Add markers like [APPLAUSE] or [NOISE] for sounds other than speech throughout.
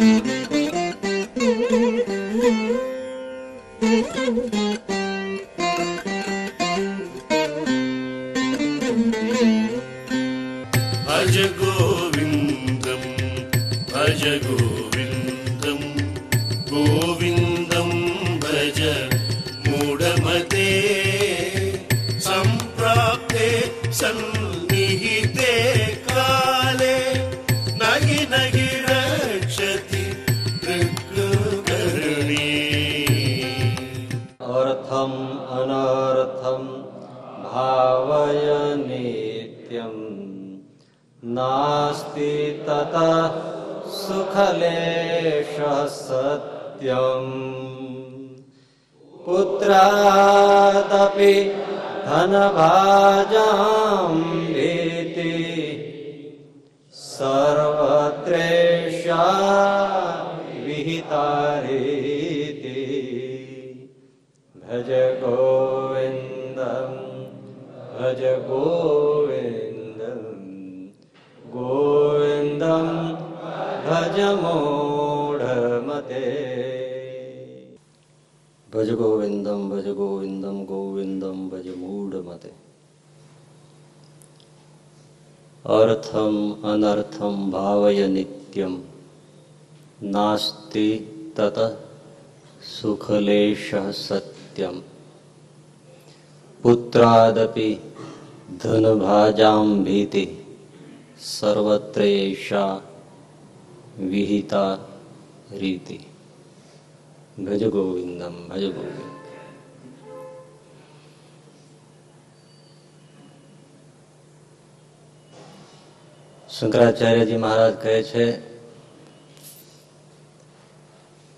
Mm-hmm. પુત્રાદપી ધનભાજામ ભીતિ સર્વત્રેષા વિહિતા રીતિ ભજ ગોવિંદમ ભજ ગોવિંદ શંકરાચાર્યજી મહારાજ કહે છે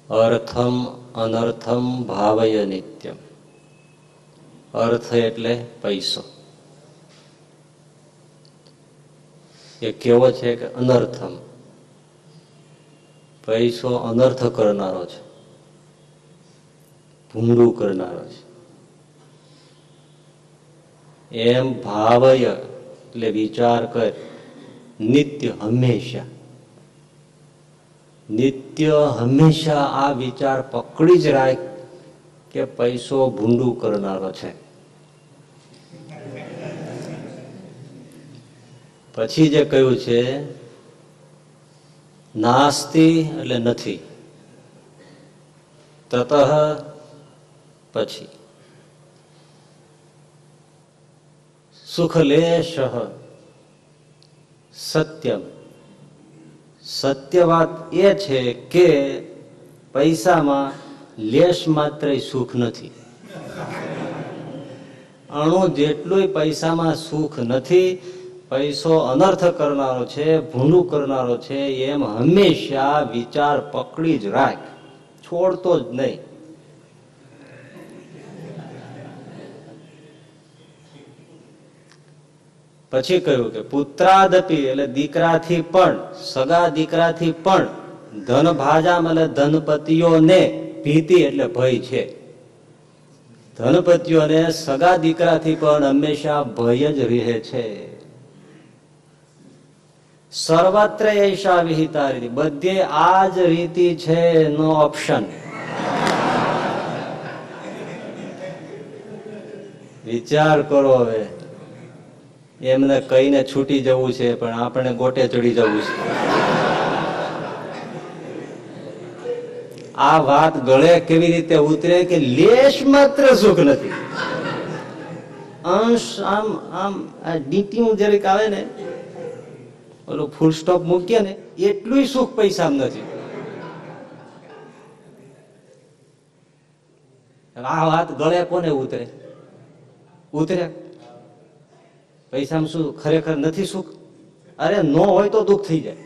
અર્થમ અનર્થમ ભાવય નિત્યમ અર્થ એટલે પૈસો. એ કેવો છે કે અનર્થમ. પૈસો અનર્થ કરનારો છે. ભૂંડું કરનારો છે. એમ ભાવય એટલે વિચાર કર. નિત્ય હંમેશા. નિત્ય હંમેશા આ વિચાર પકડી જ રાખ કે પૈસો ભૂંડું કરનારો છે. પછી જે કહ્યું છે, નાસ્તિ એટલે નથી. તત પછી. સુખલેશ સત્યમ. સત્ય વાત એ છે કે પૈસામાં લેશ માત્ર સુખ નથી. અણુ જેટલું પૈસામાં સુખ નથી પૈસો અનર્થ કરનારો છે, ભૂંડું કરનારો છે, એમ હંમેશા વિચાર પકડી જ રાખ. છોડતો જ નહીં. પછી કહ્યું કે પુત્રાદપી એટલે દીકરાથી પણ, સગા દીકરાથી પણ ધન ભાજામ એટલે ધનપતિઓને ભીતિ એટલે ભય છે. ધનપતિઓને સગા દીકરાથી પણ હંમેશા ભય જ રહે છે. સર્વત્ર એશા વિહિતા રીતિ બધે આ જ રીતિ છે નો ઓપ્શન વિચાર કરો હવે. એમને કહીને છૂટી જવું છે, પણ આપણે ગોટે ચડી જવું છે. આ વાત ગળે કેવી રીતે ઉતરે કે લેશ માત્ર સુખ નથી. અંશ, આમ આમ, આ ડીટીયું જરીક આવે ને ઓલું ફૂલ સ્ટોપ મૂકીએ ને એટલું સુખ પૈસા નથી. આ વાત ગળે કોને ઉતરે? ઉતરે? પૈસામાં શું ખરેખર નથી સુખ? અરે ન હોય તો દુઃખ થઈ જાય.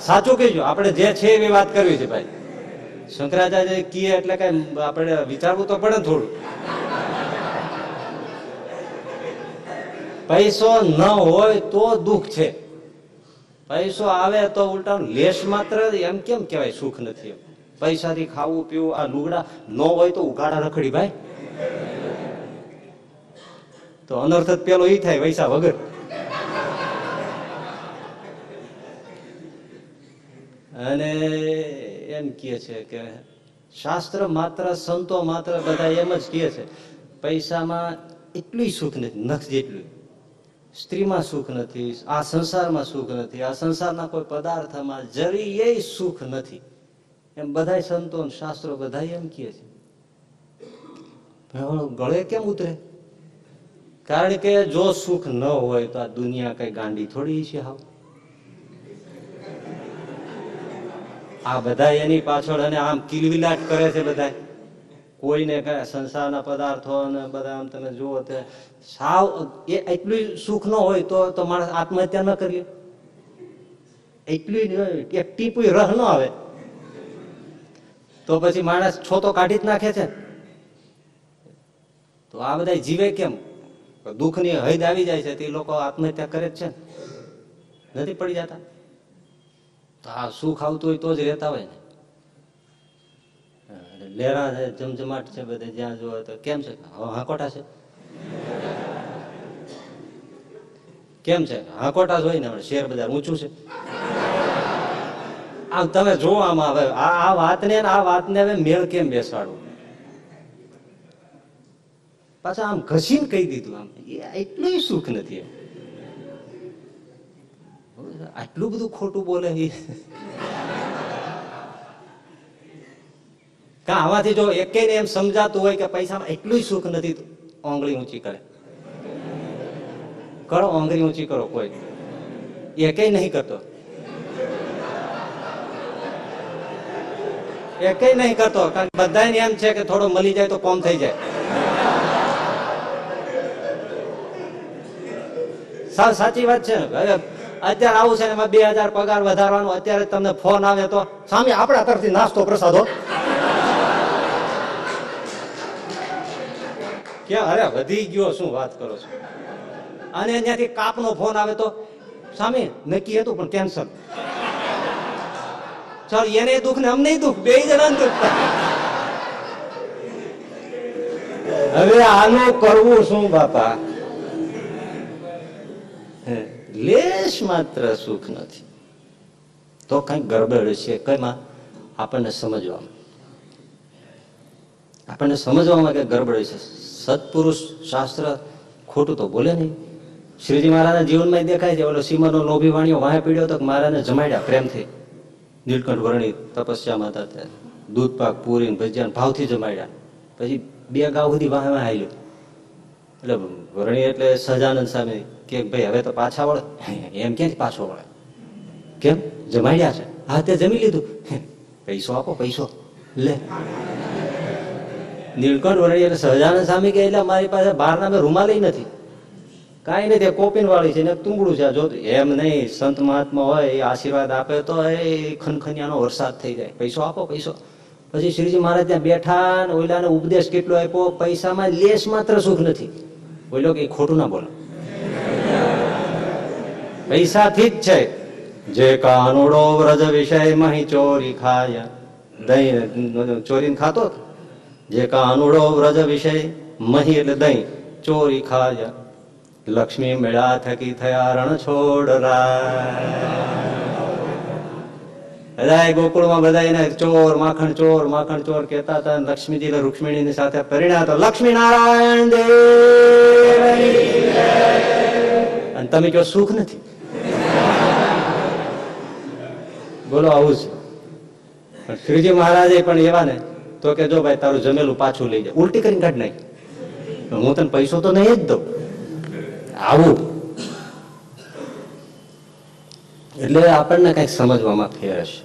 સાચું કહેજો, આપણે જે છે એવી વાત કરવી છે ભાઈ. શંકરાચાર્ય કીએ એટલે કઈ આપણે વિચારવું તો પડે થોડું. પૈસો ન હોય તો દુઃખ છે. પૈસો આવે તો ઉલટા લેશ માત્ર એમ કેમ કહેવાય સુખ નથી પૈસાથી ખાવું, પીવું, આ લુગડા ન હોય તો ઉગાડા રખડી ભાઈ. તો અનર્થ પેલો ઈ થાય પૈસા વગર. અને એમ કહે છે કે શાસ્ત્ર માત્ર, સંતો માત્ર બધા એમ જ કહે છે. પૈસામાં એટલું સુખ નથી, નખ જેટલું. સ્ત્રીમાં સુખ નથી, આ સંસારમાં સુખ નથી, આ સંસારના કોઈ પદાર્થમાં જરીય સુખ નથી. એમ બધા સંતો શાસ્ત્રો બધા એમ કહે છે. ગળે કેમ ઉતરે? કારણ કે જો સુખ ન હોય તો આ દુનિયા કઈ ગાંડી થોડી છે હાવ. આ બધા એની પાછળ અને આમ કિલવિલાટ કરે છે બધા કોઈને કઈ સંસારના પદાર્થો અને બધા આમ તમે જુઓ તે સાવ એ એટલું સુખ ન હોય તો તો માણસ આત્મહત્યા ન કરીએ. એટલું ન એક ટીપું રહ ન આવે. તો પછી માણસ છો તો કાઢી જ નાખે છે. તો આ બધા જીવે કેમ? દુઃખની હૈદ આવી જાય છે તે લોકો આત્મહત્યા કરે જ છે નથી પડી જતા? તો આ સુખ આવતું હોય તો જ રહેતા હોય ને. હા, લેરા છે જમજમાટ છે બધે જ્યાં જોવો તો કેમ છે? હાકોટા છે. કેમ છે? હાકોટા જ ને શેર બજાર ઊંચું છે. આમ તમે જો આમાં હવે આ વાતને આ વાતને હવે મેળ કેમ બેસાડવું? પાછા આમ ઘસીને કહી દીધું આમ. એટલું સુખ નથી. આટલું બધું ખોટું બોલે એ કા આમાંથી જો એકેય એમ સમજાતું હોય કે પૈસામાં એટલું સુખ નથી ઓંગળી ઊંચી કરે. કરો ઓંગળી ઊંચી કરો કોઈ. એકેય નહીં કરતો. એકેય નહીં કરતો, કારણ કે એમ છે કે થોડો મળી જાય તો કોમ થઈ જાય. સાવ સાચી વાત છે અત્યારે આવું છે એમાં બે હજાર પગાર વધારવાનો, અત્યારે તમને ફોન આવે તો સામે આપણા તરફથી નાસ્તો પ્રસાદો કે અરે વધી ગયો, શું વાત કરો છો? અને ત્યાંથી કાપનો ફોન આવે તો સ્વામી નક્કી હતું પણ કેન્સલ. ચાલ, એને દુઃખ ને અમને દુઃખ, બે જણા દુઃખ હવે આનું કરવું શું, બાપા? લેશ માત્ર સુખ નથી. તો કઈ ગરબડ છે કઈમાં આપણને સમજવામાં. આપણને સમજવામાં કઈ ગરબડ છે. સત્પુરુષ શાસ્ત્ર ખોટું તો બોલે નહીં. શ્રીજી મહારાજના જીવનમાં દેખાય છે, ઓલો સીમાનો લોભી વાણીઓ વાહે પીડ્યો તો મહારાજને જમાડ્યા પ્રેમથી નીલકંઠ વર્ણી તપસ્યામાં હતા ત્યારે દૂધ પાક, પૂરી ભજીયાન ભાવથી જમાડ્યા. પછી બે ગાવ સુધી વાહે વાહે આવ્યું એટલે વર્ણી એટલે સહજાનંદ સામે કે ભાઈ, હવે તો પાછા વળે. એમ ક્યાંથી પાછો વળે? કેમ? જમાડ્યા છે. હા, તે જમી લીધું. પૈસો આપો, પૈસો. લે. નીલકંઠ વરણી એટલે સહજાનંદ સામે કે એટલે મારી પાસે બહારના મેં રૂમાલી નથી. કાંઈ નથી કોપીન વાળી છે ને તુંબડું છે જો એમ નહીં, સંત મહાત્મા હોય, એ આશીર્વાદ આપે તો એ ખનખનિયાનો વરસાદ થઈ જાય. પૈસો આપો, પૈસો. પછી શ્રીજી મહારાજ ત્યાં બેઠા ને ઓલાને ઉપદેશ કેટલો આપ્યો? પૈસામાં લેશ માત્ર સુખ નથી. બોલો કે ખોટું ના બોલો. પૈસાથી જ છે. જે કાનુડો વ્રજ વિષય મહી ચોરી ખાયા. દહીં, ચોરીને ખાતો જે કાનુડો વ્રજ વિષય મહી એટલે દહીં ચોરી ખાય. લક્ષ્મી મેળા થકી થયા રણ છોડરા બધા ગોકુળમાં બધા ચોર, માખણ ચોર માખણ ચોર કહેતા હતા. લક્ષ્મીજી ને રૂક્ષ્મણીની સાથે પરિણ્યા તો લક્ષ્મી નારાયણ દેવ. અને તમે કહો સુખ નથી? બોલો આવું છે. શ્રીજી મહારાજે પણ એવા ને તો કે જો ભાઈ, તારું જમેલું પાછું લઈ જાય ઉલટી કરીને કાઢ નાખી. હું તને પૈસો તો નહીં જ દઉં. આવું. એટલે આપણને કંઈક સમજવામાં ફેર હશે.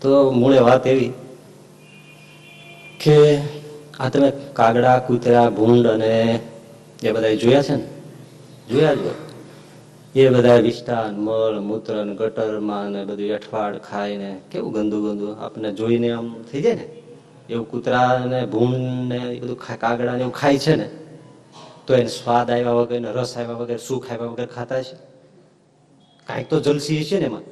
તો મૂળે વાત એવી કે આ તમે કાગડા, કૂતરા, ભૂંડ અને એ બધા જોયા છે ને? જોયા જ. એ બધા વિષ્ટા મળ મૂત્ર ગટરમાં ને બધું અઠવાડ ખાઈને કેવું ગંદુ ગંદુ આપણને જોઈને આમ થઈ જાય ને? એવું કૂતરા ને ભૂંડ ને બધું કાગડા ને એવું ખાય છે ને, તો એને સ્વાદ આવ્યા વગર ને રસ આવ્યા વગર, સુખ આવ્યા વગર ખાતા છે કાંઈક તો જલસી છે ને એમાં.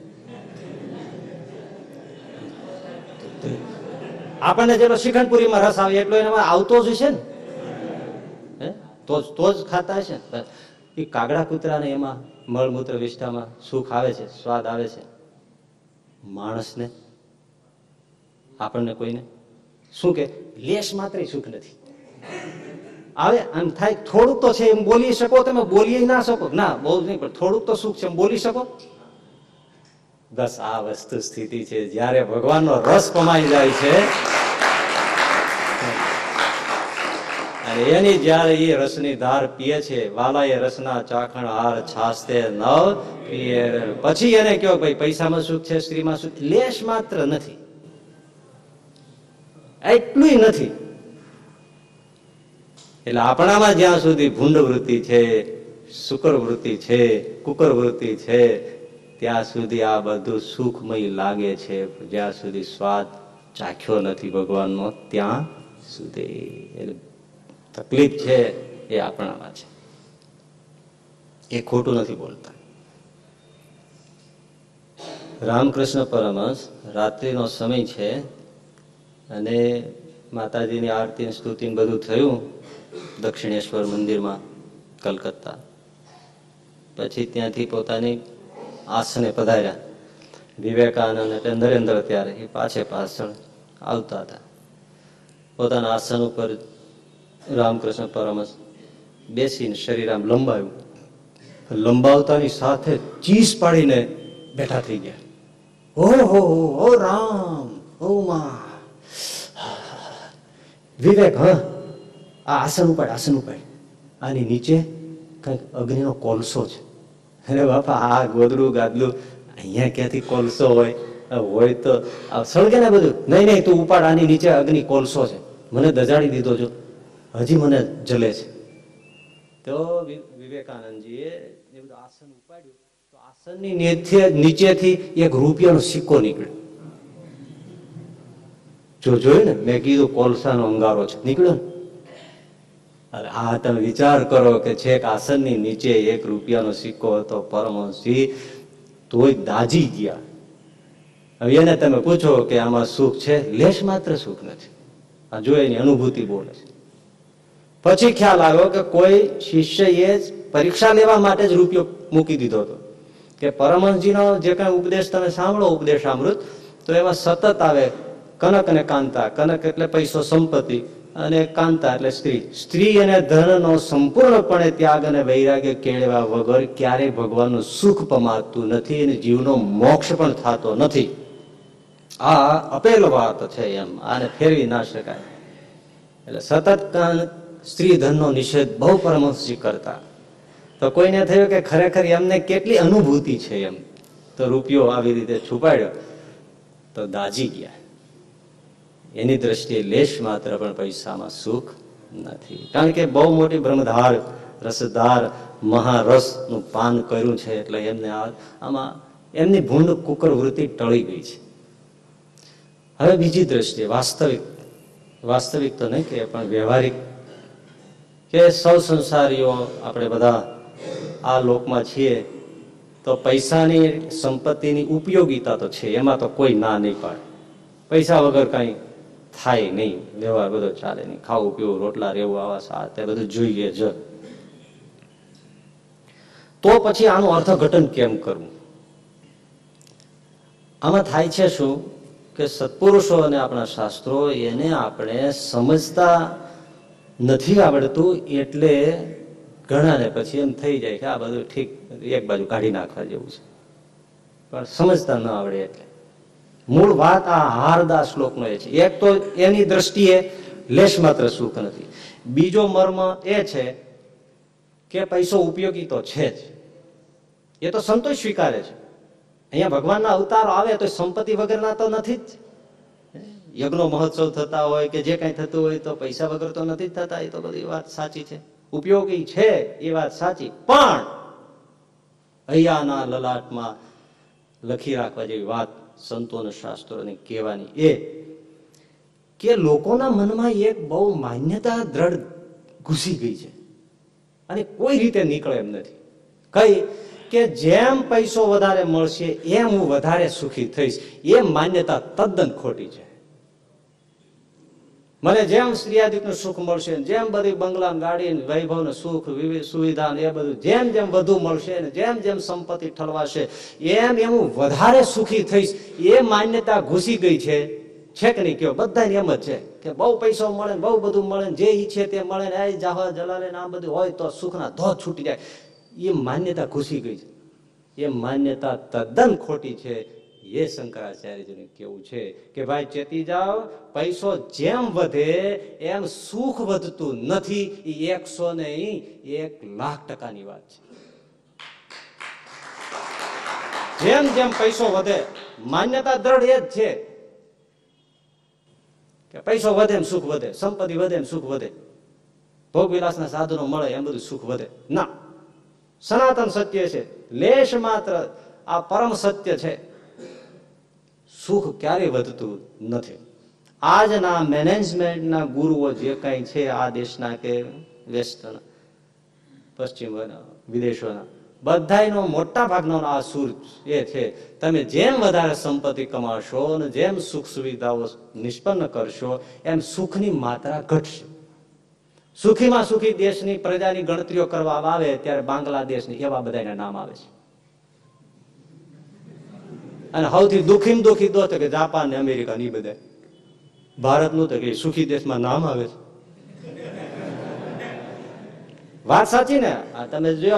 આપણને જેટલો શ્રીખંડપુરીમાં રસ આવે એટલો એમાં આવતો જ છે ને? તો જ તો જ ખાતા છે એ કાગડા કૂતરા ને એમાં મળમૂત્ર વિષ્ઠામાં સુખ આવે છે, સ્વાદ આવે છે. માણસને, આપણને કોઈને શું કે, લેશ માત્ર સુખ નથી. આવે આમ થાય, થોડુંક તો છે એમ બોલી શકો, તમે બોલી ના શકો. ના, બહુ નહીં, પણ થોડુંક તો સુખ છે એમ બોલી શકો. બસ આ વસ્તુ સ્થિતિ છે, જ્યારે ભગવાનનો રસ કમાઈ જાય છે. અને એની જ્યારે એ રસની ધાર પીએ છે વાલા એ રસના ચાખણ હાર છાસ્તે નવ પીએ. પછી એને કયો ભાઈ, પૈસામાં સુખ છે, સ્ત્રીમાં સુખ? લેશ માત્ર નથી. એટલું નથી. એટલે આપણામાં જ્યાં સુધી ભૂંડ વૃત્તિ છે શુકર વૃત્તિ છે કુકર વૃત્તિ છે, ત્યાં સુધી આ બધું સુખમય લાગે છે. જ્યાં સુધી સ્વાદ ચાખ્યો નથી ભગવાનનો, ત્યાં સુધી. એટલે તકલીફ છે એ આપણામાં છે. એ ખોટું નથી બોલતા. રામકૃષ્ણ પરમહંસ રાત્રિનો સમય છે અને માતાજીની આરતી સ્તુતિ બધું થયું દક્ષિણેશ્વર મંદિરમાં કલકત્તા. પછી ત્યાંથી પોતાની આસને પધાર્યા. વિવેકાનંદ એટલે નરેન્દ્ર ત્યારે, એ પાછે પાછળ આવતા હતા. પોતાના આસન ઉપર રામકૃષ્ણ પરમશ બેસીને શરીર આમ લંબાયું. લંબાવતાની સાથે ચીસ પાડીને બેઠા થઈ ગયા. હો હો હો, રામ ઓ મા. વિવેક, હ. આ આસન ઉપાડ આસન ઉપાડ આની નીચે કંઈક અગ્નિનો કોલસો છે. અરે બાપા, આ ગોદડું ગાદલું અહીંયા ક્યાંથી કોલસો હોય? હોય તો સળગે ને બધું. નહીં નહીં, તું ઉપાડ, આની નીચે અગ્નિ કોલસો છે. મને દજાડી દીધો છો હજી મને જલે છે. તો વિવેકાનંદજીએ એ બધું આસન ઉપાડ્યું. તો આસનની નીચે નીચેથી એક રૂપિયાનો સિક્કો નીકળ્યો. જો જોયું ને મેં કીધું, કોલસાનો અંગારો છે. નીકળ્યો ને. આ તમે વિચાર કરો કે છેક આસનની નીચે એક રૂપિયાનો સિક્કો હતો, પરમહંસજી, તોય દાજી ગયા. હવે એને તમે પૂછો કે આમાં સુખ છે? લેશ માત્ર સુખ નથી. આ જો એની અનુભૂતિ બોલે છે. પછી ખ્યાલ આવ્યો કે કોઈ શિષ્યએ જ પરીક્ષા લેવા માટે જ રૂપિયો મૂકી દીધો હતો. કે પરમહંસજીનો જે કઈ ઉપદેશ તમે સાંભળો ઉપદેશ અમૃત તો એમાં સતત આવે કનક અને કાંતા. કનક એટલે પૈસો, સંપત્તિ અને કાંતા એટલે સ્ત્રી. સ્ત્રી અને ધનનો સંપૂર્ણપણે ત્યાગ અને વૈરાગ્ય કેળવા વગર ક્યારેય ભગવાનનું સુખ પમાતું નથી અને જીવનો મોક્ષ પણ થતો નથી. આ અપેલ વાત છે એમ. આને ફેરવી ના શકાય. એટલે સતત સ્ત્રી ધનનો નિષેધ બહુ પરમહંસજી કરતા. તો કોઈને થયું કે ખરેખર એમને કેટલી અનુભૂતિ છે એમ. તો રૂપિયો આવી રીતે છુપાડ્યો. તો દાજી ગયા. એની દ્રષ્ટિએ લેશ માત્ર પણ પૈસામાં સુખ નથી. કારણ કે બહુ મોટી બ્રહ્મધાર રસધાર મહારસનું પાન કર્યું છે એટલે એમને આમાં એમની ભૂંડ કુકર વૃત્તિ ટળી ગઈ છે. હવે બીજી દ્રષ્ટિએ વાસ્તવિક વાસ્તવિક તો નહીં કે પણ વ્યવહારિક કે સૌ સંસારીઓ આપણે બધા આ લોકમાં છીએ, તો પૈસાની સંપત્તિની ઉપયોગિતા તો છે, એમાં તો કોઈ ના નહીં પાડે. પૈસા વગર કઈ થાય નહીં, વ્યવહાર બધો ચાલે નહીં. ખાવું પીવું, રોટલા, રહેવું, આવા સાથે બધું જોઈએ જ. તો પછી આનું અર્થઘટન કેમ કરવું? આમાં થાય છે શું? કે સત્પુરુષો અને આપણા શાસ્ત્રો એને આપણે સમજતા નથી આવડતું, એટલે ઘણાને પછી એમ થઈ જાય કે આ બધું ઠીક, એક બાજુ કાઢી નાખવા જેવું છે. પણ સમજતા ન આવડે એટલે. મૂળ વાત આ હારદા શ્લોકનો એ છે. એક તો એની દ્રષ્ટિએ લેશ માત્ર સુખ નથી. બીજો મર્મ એ છે કે પૈસો ઉપયોગી તો છે જ. એ તો સંતોષ સ્વીકારે છે. અહીંયા ભગવાનના અવતારો આવે તો સંપત્તિ વગરના તો નથી જ. યજ્ઞો મહોત્સવ થતા હોય કે જે કઈ થતું હોય તો પૈસા વગર તો નથી થતા. એ તો બધી વાત સાચી છે. ઉપયોગી છે એ વાત સાચી. પણ અહીંયાના લલાટમાં લખી રાખવા જેવી વાત સંતો અને શાસ્ત્રોની કહેવાની એ કે લોકોના મનમાં એક બહુ માન્યતા દ્રઢ ઘૂસી ગઈ છે. અને કોઈ રીતે નીકળે એમ નથી. કઈ કે જેમ પૈસો વધારે મળશે, એમ હું વધારે સુખી થઈશ. એ માન્યતા તદ્દન ખોટી છે. મને જેમ સ્ત્રીયાદિકનું સુખ મળશે જેમ બધી બંગલા, ગાડી વૈભવ સુખ, વિવિધ સુવિધા એ બધું જેમ જેમ વધુ મળશે જેમ જેમ સંપત્તિ ઠલવાશે, એમ એમ વધારે સુખી થઈશ. એ માન્યતા ઘૂસી ગઈ છે. છે કે નહીં કયો? બધાને એમ જ છે કે બહુ પૈસો મળે બહુ બધું મળે જે ઈચ્છે તે મળે ને આ જાહવા જલાલે આ બધું હોય તો સુખના ધોધ છૂટી જાય. એ માન્યતા ઘૂસી ગઈ છે. એ માન્યતા તદ્દન ખોટી છે. એ શંકરાચાર્યજીનું કેવું છે કે ભાઈ ચેતી જાઓ પૈસો જેમ વધે એમ સુખ વધતું નથી એ એકસો ને એક લાખ ટકાની વાત છે. જેમ જેમ પૈસો વધે, માન્યતા દ્રઢ એ જ છે કે પૈસો વધે એમ સુખ વધે, સંપત્તિ વધે એમ સુખ વધે. ભોગ વિલાસના સાધનો મળે એમ બધું સુખ વધે. ના. સનાતન સત્ય છે. લેશ માત્ર આ પરમ સત્ય છે. સુખ ક્યારેય વધતું નથી. આજના મેનેજમેન્ટના ગુરુઓ જે કઈ છે આ દેશના કે વેસ્ટના પશ્ચિમ વિદેશોના, બધાયનો મોટા ભાગનો આ સુર એ છે, તમે જેમ વધારે સંપત્તિ કમાશો અને જેમ સુખ સુવિધાઓ નિષ્પન્ન કરશો, એમ સુખની માત્રા ઘટશે. સુખીમાં સુખી દેશની પ્રજાની ગણતરીઓ કરવામાં આવે, ત્યારે બાંગ્લાદેશની એવા બધાના નામ આવે છે. અને સૌથી દુખી દુઃખી તો કે જાપાન ને અમેરિકા ની બધા. ભારતનું તો કે સુખી દેશમાં નામ આવે છે. વાત સાચી ને? તમે જો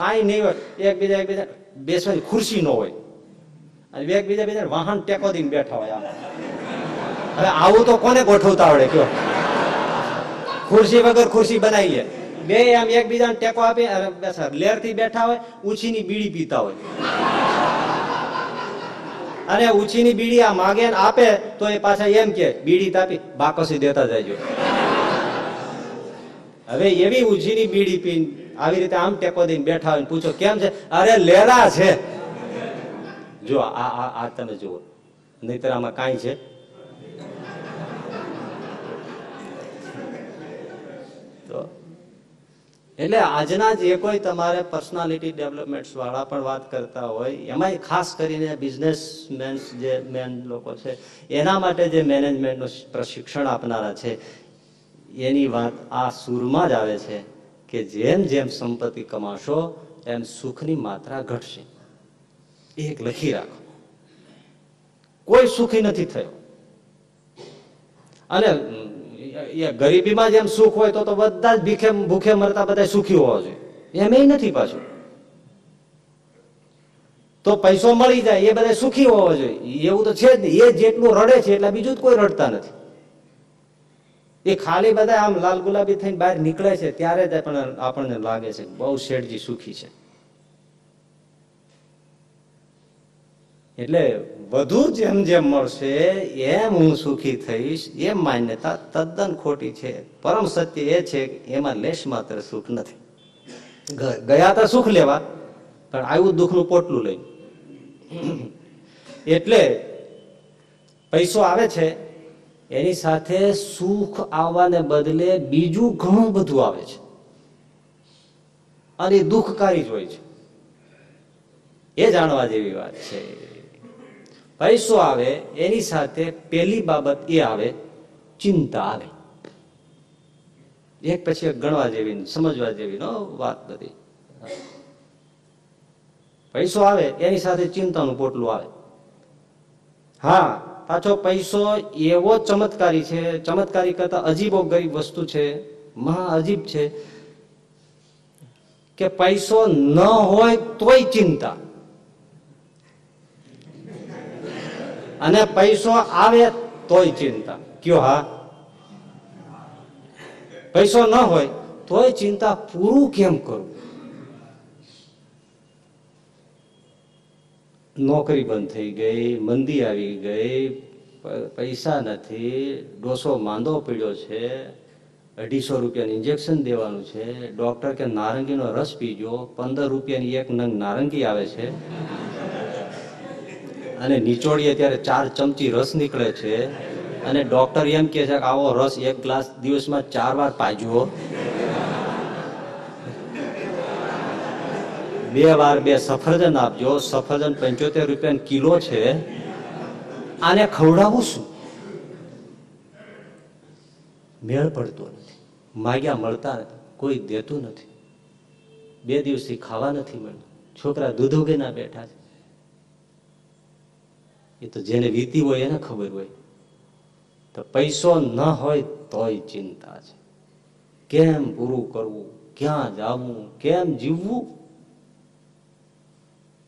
કાંઈ નહીં હોય. એકબીજા એકબીજા બેસવાની ખુરશી ન હોય. અને એકબીજા બીજા વાહન ટેકો દઈને બેઠા હોય હવે આવું તો કોને ગોઠવતા આવડે, કયો? ખુરશી વગર ખુરશી બનાવીએ બે આમ એકબીજાને ટેકો આપી લેરથી બેઠા હોય ઉછીની બીડી પીતા હોય. અને ઉછીની બીડી આ માગે ને આપે, તો એ પાછા એમ કે, બીડી તાપી, બાકસી દેતા જાય હવે એવી ઉછીની બીડી પીને, આવી રીતે આમ ટેકો દઈને બેઠા હોય પૂછો, કેમ છે? અરે, લેરા છે. જો આ આ તમે જુઓ, નહીતર આમાં કાંઈ છે? એટલે આજના જે કોઈ તમારે પર્સનાલિટી ડેવલપમેન્ટ વાળા પણ વાત કરતા હોય, એમાંય ખાસ કરીને બિઝનેસમેન જે મેન લોકો છે, એના માટે જે મેનેજમેન્ટનું પ્રશિક્ષણ આપનારા છે, એની વાત આ સૂરમાં જ આવે છે કે જેમ જેમ સંપત્તિ કમાશો, એમ સુખની માત્રા ઘટશે. એક લખી રાખો. કોઈ સુખી નથી થયો. અને એ ગરીબીમાં જેમ સુખ હોય તો તો બધા જ ભીખે ભૂખે મરતા બધા સુખી હોવા જોઈએ. એમ એ નથી પાછું. તો પૈસો મળી જાય, એ બધા સુખી હોવા જોઈએ. એવું તો છે જ નહીં. એ જેટલું રડે છે એટલે બીજું કોઈ રડતા નથી. એ ખાલી બધા આમ લાલ ગુલાબી થઈને બહાર નીકળે છે, ત્યારે જ પણ આપણને લાગે છે બહુ શેઠજી સુખી છે. એટલે વધુ જેમ જેમ મળશે, એમ હું સુખી થઈશ, એમ માન્યતા તદ્દન ખોટી છે. પરમ સત્ય એ છે કે એમાં લેશ માત્ર સુખ નથી. ગયા તા સુખ લેવા, પણ આવ્યું દુઃખનું પોટલું લઈ એટલે પૈસો આવે છે, એની સાથે સુખ આવવાને બદલે બીજું ઘણું બધું આવે છે. અને દુઃખકારી જ હોય છે. એ જાણવા જેવી વાત છે. પૈસો આવે, એની સાથે પેલી બાબત એ આવે, ચિંતા આવે. એક પછી ગણવા જેવી સમજવા જેવી વાત બધી. પૈસો આવે, એની સાથે ચિંતાનું પોટલું આવે. હા, પાછો પૈસો એવો ચમત્કારી છે, ચમત્કારી કરતા અજીબો ગરીબ વસ્તુ છે, મહા અજીબ છે, કે પૈસો ન હોય તોય ચિંતા. અને પૈસો આવે તોય ચિંતા. કયો હા? પૈસો ન હોય તોય ચિંતા પૂરું કેમ કરવું નોકરી બંધ થઈ ગઈ, મંદી આવી ગઈ પૈસા નથી, ડોસો માંદો પીડ્યો છે, અઢીસો રૂપિયાનું ઇન્જેક્શન દેવાનું છે ડોક્ટર કે નારંગીનો રસ પીજો, પંદર રૂપિયાની એક નંગ નારંગી આવે છે. અને નીચોડીએ ત્યારે ચાર ચમચી રસ નીકળે છે. અને ડોક્ટર એમ કે છે કે આવો રસ એક ગ્લાસ દિવસમાં ચાર વાર પાજવો. બે વાર બે સફરજન આપજો. સફરજન પંચોતેર રૂપિયા કિલો છે. આને ખવડાવું શું? મેળ પડતો નથી. માગ્યા મળતા કોઈ દેતું નથી. બે દિવસથી ખાવા નથી મળ્યું. છોકરા દૂધ વગેના બેઠા છે. એ તો જેને વીતી હોય એને ખબર હોય. તો પૈસો ન હોય તોય ચિંતા છે. કેમ પૂરું કરવું? ક્યાં જવું? કેમ જીવવું?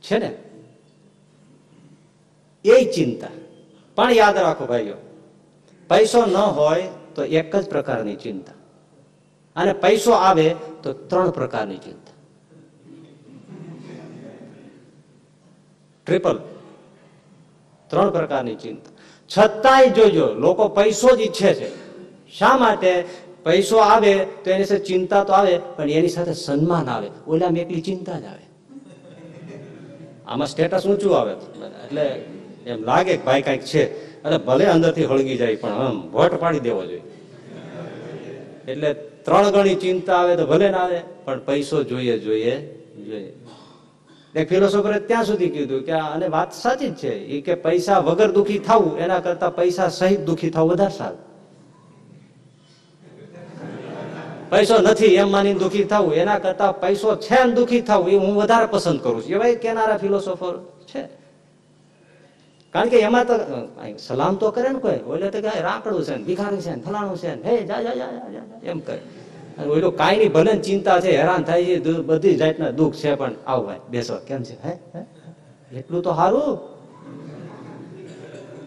છે ને? એ ચિંતા. પણ યાદ રાખો ભાઈઓ, પૈસો ન હોય તો એક જ પ્રકારની ચિંતા. અને પૈસો આવે તો ત્રણ પ્રકારની ચિંતા. ટ્રિપલ ત્રણ પ્રકારની ચિંતા. છતાંય જોજો, લોકો પૈસો જ ઈચ્છે છે. શા માટે? પૈસો આવે તો એની સાથે ચિંતા તો આવે, પણ એની સાથે સન્માન આવે. ઓલામાં એકલી ચિંતા જ આવે. આમાં સ્ટેટસ ઊંચું આવે. એટલે એમ લાગે કે ભાઈ કંઈક છે. અને ભલે અંદરથી હળગી જાય, પણ આમ વટ પાડી દેવો જોઈએ. એટલે ત્રણ ગણી ચિંતા આવે તો ભલે ના આવે, પણ પૈસો જોઈએ જોઈએ જોઈએ. એક ફિલોસોફરે ત્યાં સુધી કીધું કે અને વાત સાચી જ છે એ કે પૈસા વગર દુખી થવું, એના કરતા પૈસા સહિત દુખી થવું વધારે સારું. પૈસો નથી એમ માની દુખી થવું, એના કરતા પૈસો છે ને દુખી થવું એ હું વધારે પસંદ કરું છું. એવા કેનારા ફિલોસોફર છે. કારણ કે એમાં તો સલામ તો કરે ને કોઈ. ઓલે તો રાકડું છે ને, ભિખારી છે ને, ફલાણું છે ને. હે જા. એમ કહે. ઓલો કાંઈ ભલે ચિંતા છે, હેરાન થાય છે બધી જાતના દુઃખ છે, પણ આવો ભાઈ બેસો, કેમ છે? હે? એટલું તો સારું?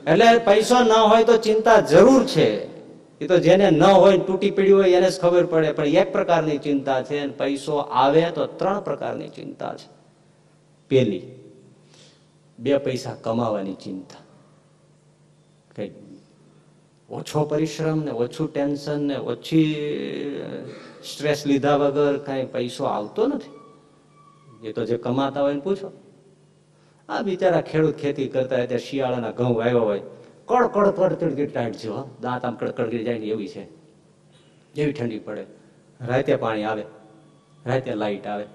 એટલે પૈસો ન હોય તો ચિંતા જરૂર છે. એ તો જેને ન હોય તૂટી પડી હોય એને જ ખબર પડે, પણ એક પ્રકારની ચિંતા છે પૈસો આવે તો ત્રણ પ્રકારની ચિંતા છે. પેલી, બે પૈસા કમાવાની ચિંતા. કે ઓછો પરિશ્રમ ને ઓછું ટેન્શન ને ઓછી સ્ટ્રેસ લીધા વગર કાંઈ પૈસો આવતો નથી? એ તો જે કમાતા હોય ને પૂછો. આ બિચારા ખેડૂત ખેતી કરતા હોય ત્યાં શિયાળાના ઘઉં વાવ્યા હોય કડ કડ કડ ટાઈટ હો. દાંત આમ કડકડકી જાય ને એવી છે. જેવી ઠંડી પડે. રાતે પાણી આવે, રાતે લાઈટ આવે.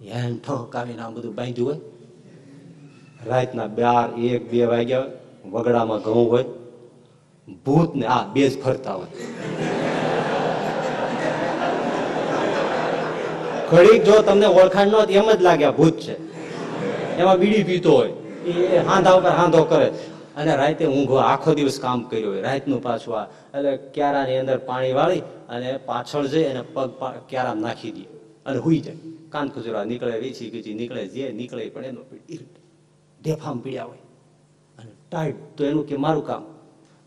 એમ ઠોકાવીને આમ બધું બાંધ્યું હોય. રાતના બાર, એક, બે વાગ્યા વગડામાં ઘઉં હોય. ભૂત ને આ બે જ ફરતા હોય ઘડીક જો તમને ઓળખાણ ન એમ જ લાગે ભૂત છે. એમાં બીડી પીતો હોય. એ હાંધા ઉપર હાંધો કરે. અને રાતે ઊંઘો આખો દિવસ કામ કર્યું હોય. રાતનું પાછું આ, એટલે ક્યારાની અંદર પાણી વાળી અને પાછળ જઈ અને પગ ક્યારા નાખી દે. અને હુઈ જાય. કાન ખુજરા નીકળે, વીછી ગીચી નીકળે, જે નીકળે પણ એનો ઢેફામ પીડ્યા હોય. અને ટાઈટ તો એનું કે મારું કામ.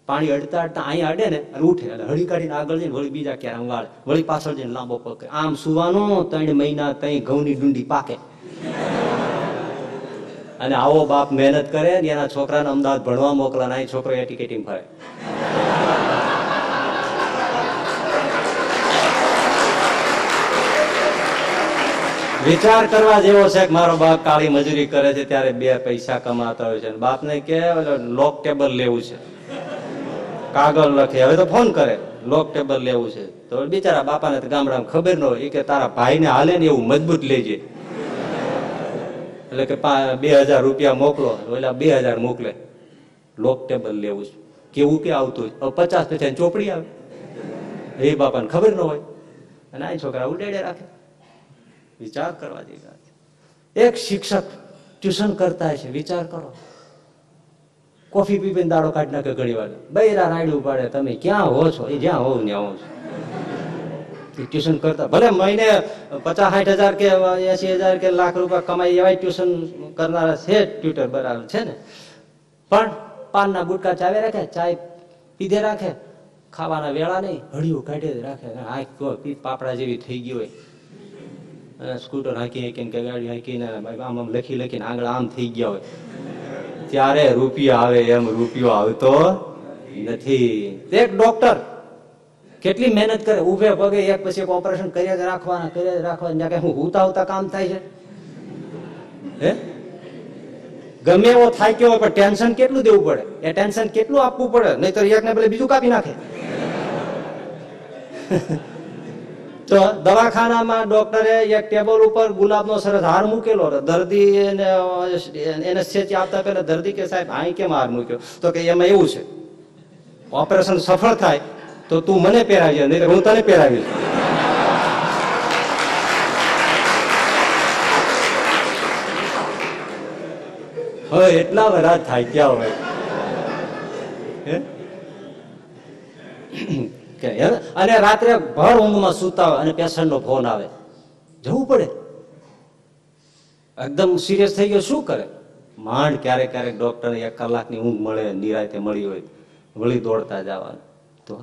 પાણી અડતા અડતા અહીંયા અડે ને, અને ઉઠે. એટલે હળી કાઢીને આગળ જઈને વળી બીજા ક્યારે વાળે વળી પાછળ જઈને લાંબો પકડે આમ સુવાનો ત્રણ મહિના ત્રણ ઘઉંની ડુંડી પાકે. અને આવો બાપ મહેનત કરે ને, એના છોકરાને અમદાવાદ ભણવા મોકલા ને છોકરો એટીકેટીમાં ફરે. વિચાર કરવા જેવો છે કે મારો બાપ કાળી મજૂરી કરે છે, ત્યારે બે પૈસા કમાતા હોય છે. બાપને કે લોક ટેબલ લેવું છે. કાગળ લખે. હવે તો ફોન કરે. લોક ટેબલ લેવું છે. તો બિચારા બાપાને તો ગામડામાં ખબર ન હોય. કે તારા ભાઈને હાલે ને એવું મજબૂત લેજે. એટલે કે બે હજાર રૂપિયા મોકલો. ઓલા બે હજાર મોકલે. લોક ટેબલ લેવું છે. કેવું કે આવતું હોય. પચાસ પૈસા ચોપડી આવે. એ બાપાને ખબર ન હોય. અને આ છોકરા ઉડાડે રાખે. વિચાર કરવા જેવી એક શિક્ષક ટ્યુશન કરતા છે. વિચાર કરો. કોફી પીપીને દાડો કાઢી નાખે ઘણી વાર. બૈરા રાયડું પાડે તમે ક્યાં હો છો? એ જ્યાં હોવ ત્યાં હોવ છો. ટ્યુશન કરતા, ભલે મહિને પચાસ સાઠ હજાર કે એસી હજાર કે લાખ રૂપિયા કમાઈ એવા ટ્યુશન કરનારા છે, ટ્યુટર બરાબર છે ને? પણ પાનના ગુટકા ચાવે રાખે, ચાય પીધે રાખે, ખાવાના વેળા નહીં હળિયું કાઢે રાખે. આંખ પાપડા જેવી થઈ ગઈ હોય. સ્કૂટર હાંકી હાંકીને, કે ગાડી હાંકીને, આમ આમ લખી લખીને આગળ આમ થઈ ગયા હોય. ત્યારે રૂપિયો આવે એમ રૂપિયો આવતો નથી. એક ડોક્ટર કેટલી મહેનત કરે ઉભે પગે એક પછી એક ઓપરેશન કર્યા જ રાખવાના, કર્યા જ રાખવાના. કઈ હું હુતા હુતા કામ થાય છે? હે? ગમે એવો થાય કેવો પણ ટેન્શન કેટલું દેવું પડે? એ ટેન્શન કેટલું આપવું પડે? નહીં તો એકને પેલે બીજું કાપી નાખે. તો દવાખાનામાં ડોક્ટરે એક ટેબલ ઉપર ગુલાબનો સરસ હાર મૂકેલો દર્દી એને સેચી આપતા પહેલા દર્દી કે સાહેબ અહીં કેમ હાર મૂક્યો? તો કે, એમાં એવું છે, ઓપરેશન સફળ થાય તો તું મને પહેરાવી નહીં હું તને પહેરાવીશ હવે એટલા બધા થાક્યા હોય. હે? કે અને રાત્રે ભર ઊંઘમાં સૂતા હોય અને પેશન્ટનો ફોન આવે. જવું પડે. એકદમ સિરિયસ થઈ ગયો, શું કરે? માંડ ક્યારેક ક્યારેક ડોક્ટરને એક કલાકની ઊંઘ મળે નિરાયતે મળી હોય, વળી દોડતા જવાનું. તો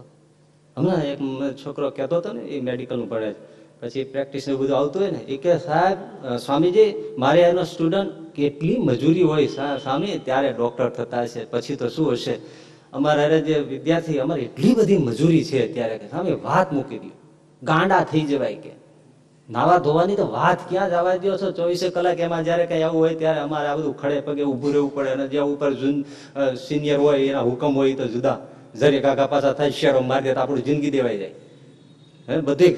હમણાં એક છોકરો કહેતો હતો ને, એ મેડિકલનું ભણે પછી પ્રેક્ટિસ ને બધું આવતું હોય ને, એ કે, સાહેબ સ્વામીજી, મારે એનો સ્ટુડન્ટ કેટલી મજૂરી હોય સ્વામી ત્યારે ડોક્ટર થતા હશે, પછી તો શું હશે? અમારા જે વિદ્યાર્થી, અમારી એટલી બધી મજૂરી છે અત્યારે કે સામે વાત મૂકી દો ગાંડા થઈ જવાય કે. નાવા ધોવાની તો વાત ક્યાં જવા દો છો? ચોવીસે કલાક એમાં જયારે કઈ આવું હોય ત્યારે અમારે આ બધું ખડે પગે ઊભું રહેવું પડે અને જે ઉપર જૂન સિનિયર હોય એના હુકમ હોય તો જુદા. જરી કાકા પાછા થાય શેરો મારી દે તો આપણું જિંદગી દેવાઈ જાય. હે, બધે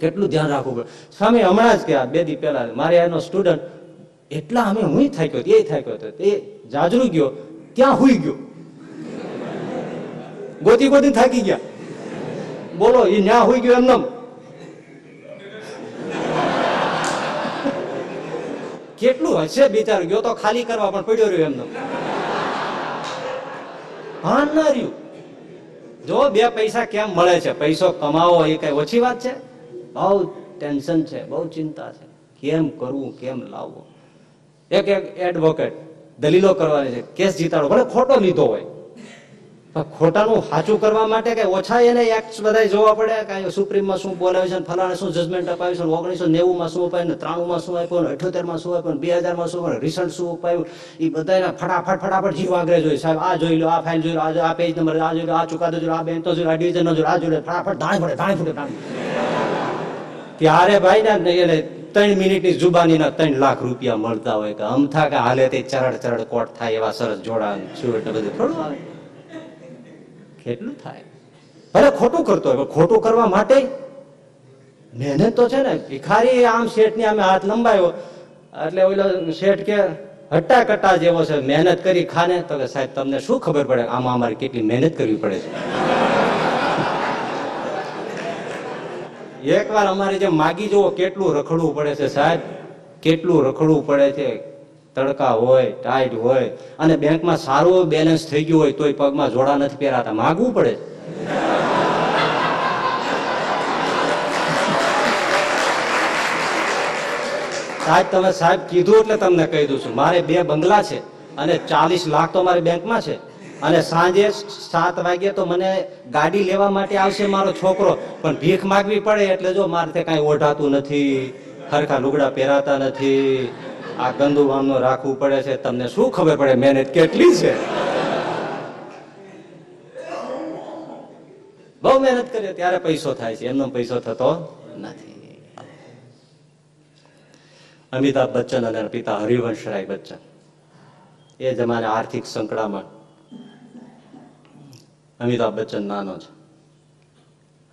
કેટલું ધ્યાન રાખવું પડે. સ્વામી હમણાં જ કે બે દી પહેલા મારે એનો સ્ટુડન્ટ એટલા અમે હું થાક્યો એ થાક્યો હતો એ જાજરૂ ગયો, ત્યાં હુઈ ગયો. ગોતી ગોતી થાકી ગયા. બોલો એ ન્યા હોઈ ગયો એમને કેટલું હશે બિચારું? ગયો તો ખાલી કરવા પણ પડ્યો રહ્યો એમને ભાન ના રહ્યું. જો બે પૈસા કેમ મળે છે? પૈસો કમાવો, એ કઈ ઓછી વાત છે? બહુ ટેન્શન છે, બહુ ચિંતા છે. કેમ કરવું, કેમ લાવવું? એક એક એડવોકેટ દલીલો કરવાની છે. કેસ જીતાડો, ભલે ખોટો લીધો હોય. ખોટાનું સાચું કરવા માટે કઈ ઓછા એને એક્ટ બધા જોવા પડે. કઈ સુપ્રીમમાં શું બોલાવે છે ફલાણે શું જજમેન્ટ અપાવ્યું છે ઓગણીસો નેવું માં શું અપાયું ત્રાણું માં શું આપ્યું અઠ્યોતેરમાં શું આપ્યું બે હજારમાં શું રિસન્ટ શું અપાયું. એ બધા ફટાફટ ફટાફટ જીવ આગ્રહ જોઈએ સાહેબ, આ જોઈ લો, આ ફાઇલ જોઈ લો, આ પેજ નંબર આ જોઈ લો, આ ચુકાદો જોઈ આ બેન તો જોઈ આ ડિવિઝન જોઈ આ જોઈ ફટાફટ ધાણ પડે ધાણ પડે ત્યારે ભાઈ ને એને ત્રણ મિનિટની જુબાનીના ત્રણ લાખ રૂપિયા મળતા હોય કે અમથા કે હાલે તે ચરડ ચરડ કોટ થાય એવા સરસ જોડા ને બધું થોડું આવે કેટલું થાય? ભલે ખોટું કરતો હોય ખોટું કરવા માટે મહેનત તો છે ને, ભિખારી આમ શેઠની આમે હાથ લંબાયો. એટલે ઓલો શેઠ કે હટ્ટા કટ્ટા જેવો છે, મહેનત કરી ખાને. તો કે, સાહેબ, તમને શું ખબર પડે? આમાં અમારે કેટલી મહેનત કરવી પડે છે. [LAUGHS] એકવાર અમારે જે માગી જુઓ, કેટલું રખડવું પડે છે સાહેબ? કેટલું રખડવું પડે છે? તડકા હોય ટાઈટ હોય, અને બેંકમાં સારું બેલેન્સ થઈ ગયું હોય તોય પગમાં જોડા નથી પહેરાતા. માગવું પડે. સાહેબ, તમે સાહેબ કીધું એટલે તમને કહી દઉં છું. મારે બે બંગલા છે અને ચાલીસ લાખ તો મારી બેંકમાં છે. અને સાંજે સાત વાગે તો મને ગાડી લેવા માટે આવશે મારો છોકરો. પણ ભીખ માગવી પડે એટલે જો મારે કાંઈ ઓઢાતું નથી, ખરખા લુગડા પહેરાતા નથી આ ગંદુ વામનો રાખવું પડે છે. તમને શું ખબર પડે? મહેનત કેટલી છે? બહુ મહેનત કરીએ, ત્યારે પૈસો થાય છે. એમનો પૈસો થતો નથી. અમિતાભ બચ્ચન અને પિતા હરિવંશ રાય બચ્ચન. એ જમાને આર્થિક સંકળામણ. અમિતાભ બચ્ચન નાનો છે.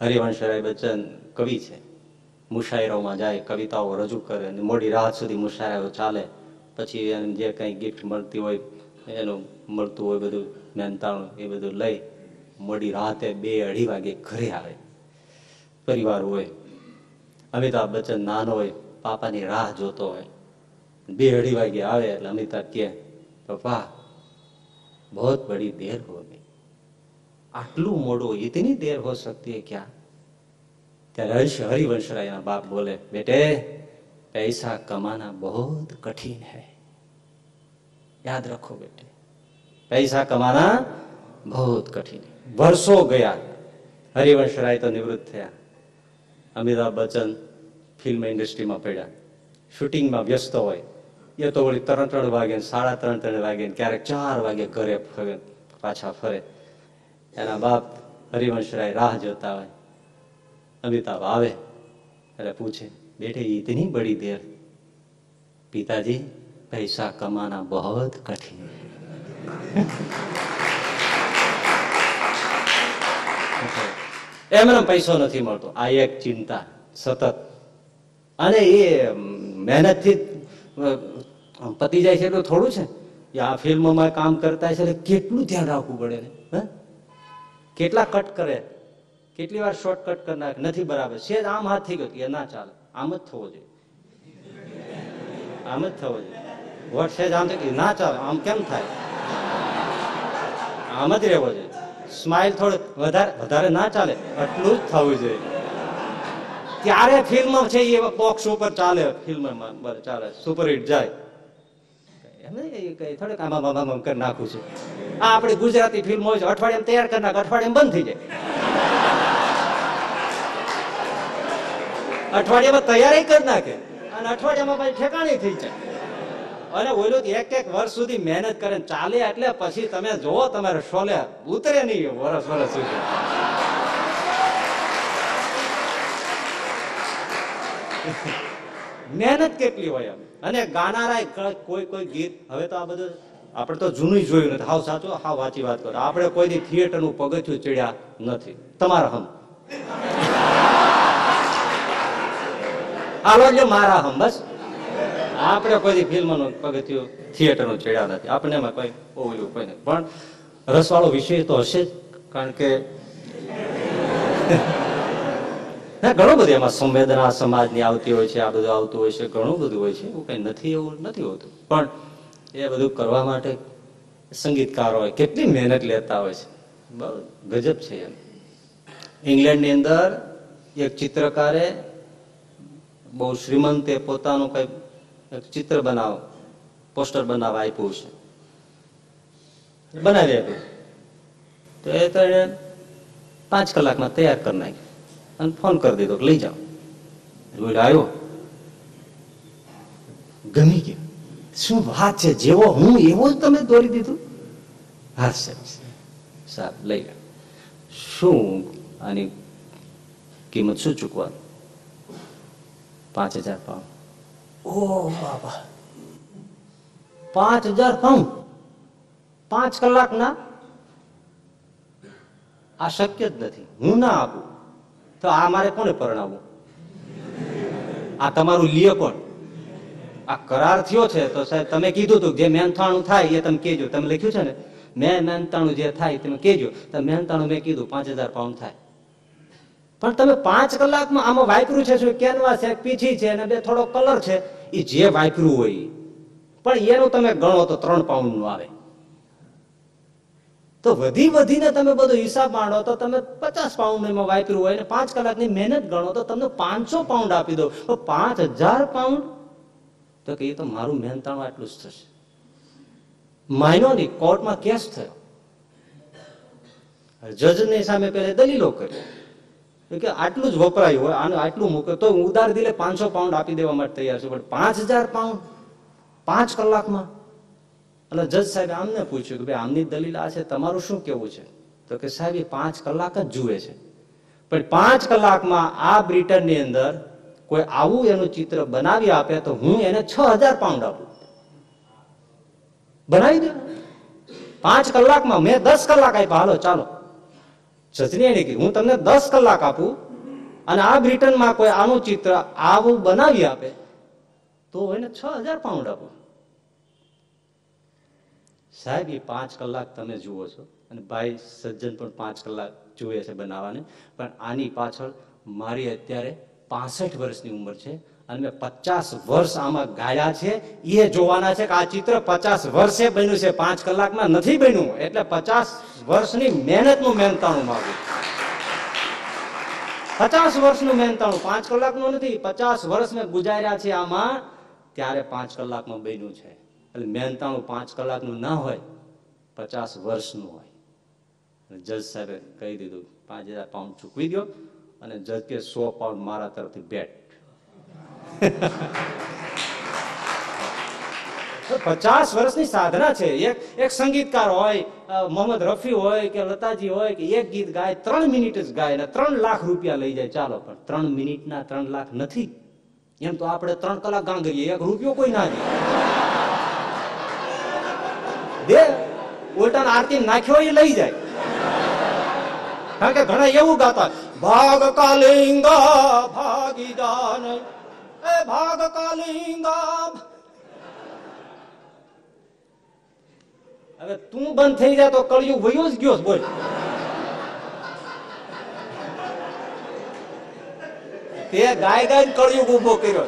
હરિવંશ રાય બચ્ચન કવિ છે. મુશાયરોમાં જાય, કવિતાઓ રજૂ કરે અને મોડી રાત સુધી મુશાયરો ચાલે. પછી એને જે કંઈ ગિફ્ટ મળતી હોય, એનું મળતું હોય બધું, મહેનતાણું એ બધું લઈ મોડી રાતે બે અઢી વાગે ઘરે આવે. પરિવાર હોય, અમિતાભ બચ્ચન નાનો હોય, પાપાની રાહ જોતો હોય. બે અઢી વાગે આવે એટલે અમિતાભ કહે, પપ્પા બહુ બડી દેર હો આટલું મોડું ઇતની દેર હો સકતી ક્યાં? ત્યારે હરિવંશરાયના બાપ બોલે, બેટે, પૈસા કમાના બહુ કઠિન હૈ. યાદ રાખો બેટે, પૈસા કમાના બહુ કઠિન વર્ષો ગયા, હરિવંશરાય તો નિવૃત્ત થયા. અમિતાભ બચ્ચન ફિલ્મ ઇન્ડસ્ટ્રીમાં પડ્યા. શૂટિંગમાં વ્યસ્ત હોય. એ તો વળી ત્રણ ત્રણ વાગે સાડા ત્રણ ત્રણ વાગે ક્યારેક ચાર વાગે ઘરે ફરે, પાછા ફરે. એના બાપ હરિવંશરાય રાહ જોતા હોય. અમિતાભ આવે એટલે પૂછે, બેટે ઇતની બડી દેર. પિતાજી, પૈસા કમાના બહુત કઠિન. એમને પૈસો નથી મળતો. આ એક ચિંતા, સતત. અને એ મહેનતથી પતી જાય છે એટલું થોડું છે. એ આ ફિલ્મમાં કામ કરતા છે એટલે કેટલું ધ્યાન રાખવું પડે ને કેટલા કટ કરે. કેટલી વાર શોર્ટકટ કરી નાખે નથી બરાબર. છે આમ હાથ થઈ ગયો એ ના ચાલે. આમ જ થવો જોઈએ. આમ જ થવો જોઈએ. વોટ સેજ આમ થઈ ના ચાલે, આમ કેમ થાય? આમ જ રહેવો જોઈએ. સ્માઇલ થોડું વધારે વધારે ના ચાલે આટલું જ થવું જોઈએ. ત્યારે ફિલ્મ છે એ બોક્સ ઉપર ચાલે ફિલ્મમાં બસ ચાલે સુપરહિટ જાય. કે થોડીક આમ આમ આમ આમ કરી નાખું છું. આ આપણી ગુજરાતી ફિલ્મ હોય છે અઠવાડિયામાં તૈયાર કરી નાખે અઠવાડિયા બંધ થઈ જાય. અઠવાડિયામાં તૈયારી કરી નાખે અને અઠવાડિયામાં પછી ઠેકાણી થઈ જાય. અને ઓલું તો એક એક વર્ષ સુધી મહેનત કરે ચાલે એટલે પછી તમે જોવો તમારે શોલે ઉતરે નહીં વરસ વરસ સુધી. મહેનત કેટલી હોય એમ? અને ગાનારા કોઈ કોઈ ગીત, હવે તો આ બધું આપણે તો જૂનું જોયું નથી. હાવ સાચું, હાવ વાંચી વાત કરો. આપણે કોઈ દી થિયેટરનું પગથિયું ચડ્યા નથી. તમારા હમ. હાલો એટલે મારા હમ, બસ. આપણે કોઈ ફિલ્મનું પગથિયું થિયેટરનું ચડ્યા નથી. આપણે એમાં કોઈ ઓલું કોઈ નથી. પણ રસવાળો વિષય તો હશે જ, કારણ કે ઘણું બધું એમાં સંવેદના સમાજની આવતી હોય છે, આ બધું આવતું હોય છે, ઘણું બધું હોય છે, એવું કઈ નથી એવું, નથી હોતું. પણ એ બધું કરવા માટે સંગીતકારો હોય, કેટલી મહેનત લેતા હોય છે. ગજબ છે એમ. ઇંગ્લેન્ડની અંદર એક ચિત્રકારે બહુ શ્રીમંતે પોતાનું કઈ ચિત્ર બનાવ, પોસ્ટર બનાવવા આપ્યું છે. બનાવી આપ્યું. તો એ તો પાંચ કલાકમાં તૈયાર કરી નાખ્યું. અને ફોન કરી દીધો લઈ જાઓ. બોલે આવ્યો. ગમી ગયો. શું વાત છે? જેવો હું એવો જ તમે દોરી દીધું? હા, સાહેબ સાહેબ. લઈ ગયા શું આની કિંમત શું ચૂકવાનું પાંચ હજાર પાઉન્ડ. ઓ, બાબા. પાંચ હજાર પાઉન્ડ? પાંચ કલાકના? આ શક્ય જ નથી. હું ના આપું. તો આ મારે કોને પરણાવવું? આ તમારું લીએ કોણ આ કરાર થયો છે, તો સાહેબ તમે કીધું હતું જે મહેનતાણું થાય એ તમે કેજો તમે લખ્યું છે ને? મેં મહેનતાણું જે થાય તમે કેજો તો મહેનતાણું મેં કીધું પાંચ પાઉન્ડ થાય. પણ તમે પાંચ કલાકમાં આમાં વાપર્યું છે શું? કેનવાસ છે પીછી છે અને બે થોડો કલર છે. એ જે વાપર્યું હોય. પણ એનું તમે ગણો તો ત્રણ પાઉન્ડનું આવે. તો વધી વધીને તમે બધો હિસાબ માંડો તો તમે પચાસ પાઉન્ડ એમાં વાપર્યું હોય ને પાંચ કલાકની મહેનત ગણો તો તમને પાંચસો પાઉન્ડ આપી દો તો પાંચ હજાર પાઉન્ડ તો કે એ તો મારું મહેનતાણું આટલું જ થશે. માયનો નહીં, કોર્ટમાં કેસ થયો. જજની સામે પેલે દલીલો કરી કે આટલું જ વપરાયું હોય, આનું આટલું મૂકે. તો હું ઉધાર દિલે પાંચસો પાઉન્ડ આપી દેવા માટે તૈયાર છું. પણ પાંચ હજાર પાઉન્ડ પાંચ કલાકમાં? એટલે જજ સાહેબે આમને પૂછ્યું કે ભાઈ, આમની દલીલ આ છે, તમારું શું કેવું છે? તો કે સાહેબ, એ પાંચ કલાક જ જુએ છે. પણ પાંચ કલાકમાં આ બ્રિટનની અંદર કોઈ આવું એનું ચિત્ર બનાવી આપે તો હું એને છ હજાર પાઉન્ડ આપું. બનાવી દે. પાંચ કલાકમાં મેં દસ કલાક આપ્યા. હાલો, ચાલો. જજની એને કીધું હું તમને દસ કલાક આપું અને આ બ્રિટનમાં કોઈ આનું ચિત્ર આવું બનાવી આપે તો એને છ હજાર પાઉન્ડ આપું. સાહેબ, એ પાંચ કલાક તમે જુઓ છો. અને ભાઈ, સજ્જન પણ પાંચ કલાક જુએ છે બનાવવાને. પણ આની પાછળ મારી અત્યારે પાસઠ વર્ષની ઉંમર છે અને મેં પચાસ વર્ષ આમાં ગાળ્યા છે. એ જોવાના છે કે આ ચિત્ર પચાસ વર્ષે બન્યું છે. પાંચ કલાકમાં નથી બન્યું. એટલે પચાસ વર્ષની મહેનતનું મહેનતાણું માગું પચાસ વર્ષનું મહેનતાણું. પાંચ કલાકનું નથી. પચાસ વર્ષ મેં ગુજાર્યા છે આમાં. ત્યારે પાંચ કલાકમાં બન્યું છે. એટલે મહેનતાણું પાંચ કલાકનું ના હોય, પચાસ વર્ષનું હોય. જજ સાહેબે કહી દીધું, પાંચ હજાર પાઉન્ડ ચૂકવી દો અને જજ કે સો પાઉન્ડ મારા તરફથી બેટ પચાસ વર્ષની સાધના છે. એક એક સંગીતકાર હોય મોહમ્મદ રફી હોય કે લતાજી હોય કે એક ગીત ગાય, ત્રણ મિનિટ જ ગાય ને ત્રણ લાખ રૂપિયા લઈ જાય ચાલો, પણ ત્રણ મિનિટના ત્રણ લાખ નથી. એમ તો આપણે ત્રણ કલાક ગાંગરીએ, એક રૂપિયો કોઈ ના દે. દે ઉલટાને આરતી નાખ્યો એ લઈ જાય. કારણ કે ઘણા એવું ગાતા, ભાગ કાલિંગા ભાગી જાન. એ ભાગ કાલિંગા. હવે તું બંધ થઈ જાય તો કળિયું વયો જ ગયો બોલ. તે ગાય ગાય કળિયુગ ઊભો કર્યો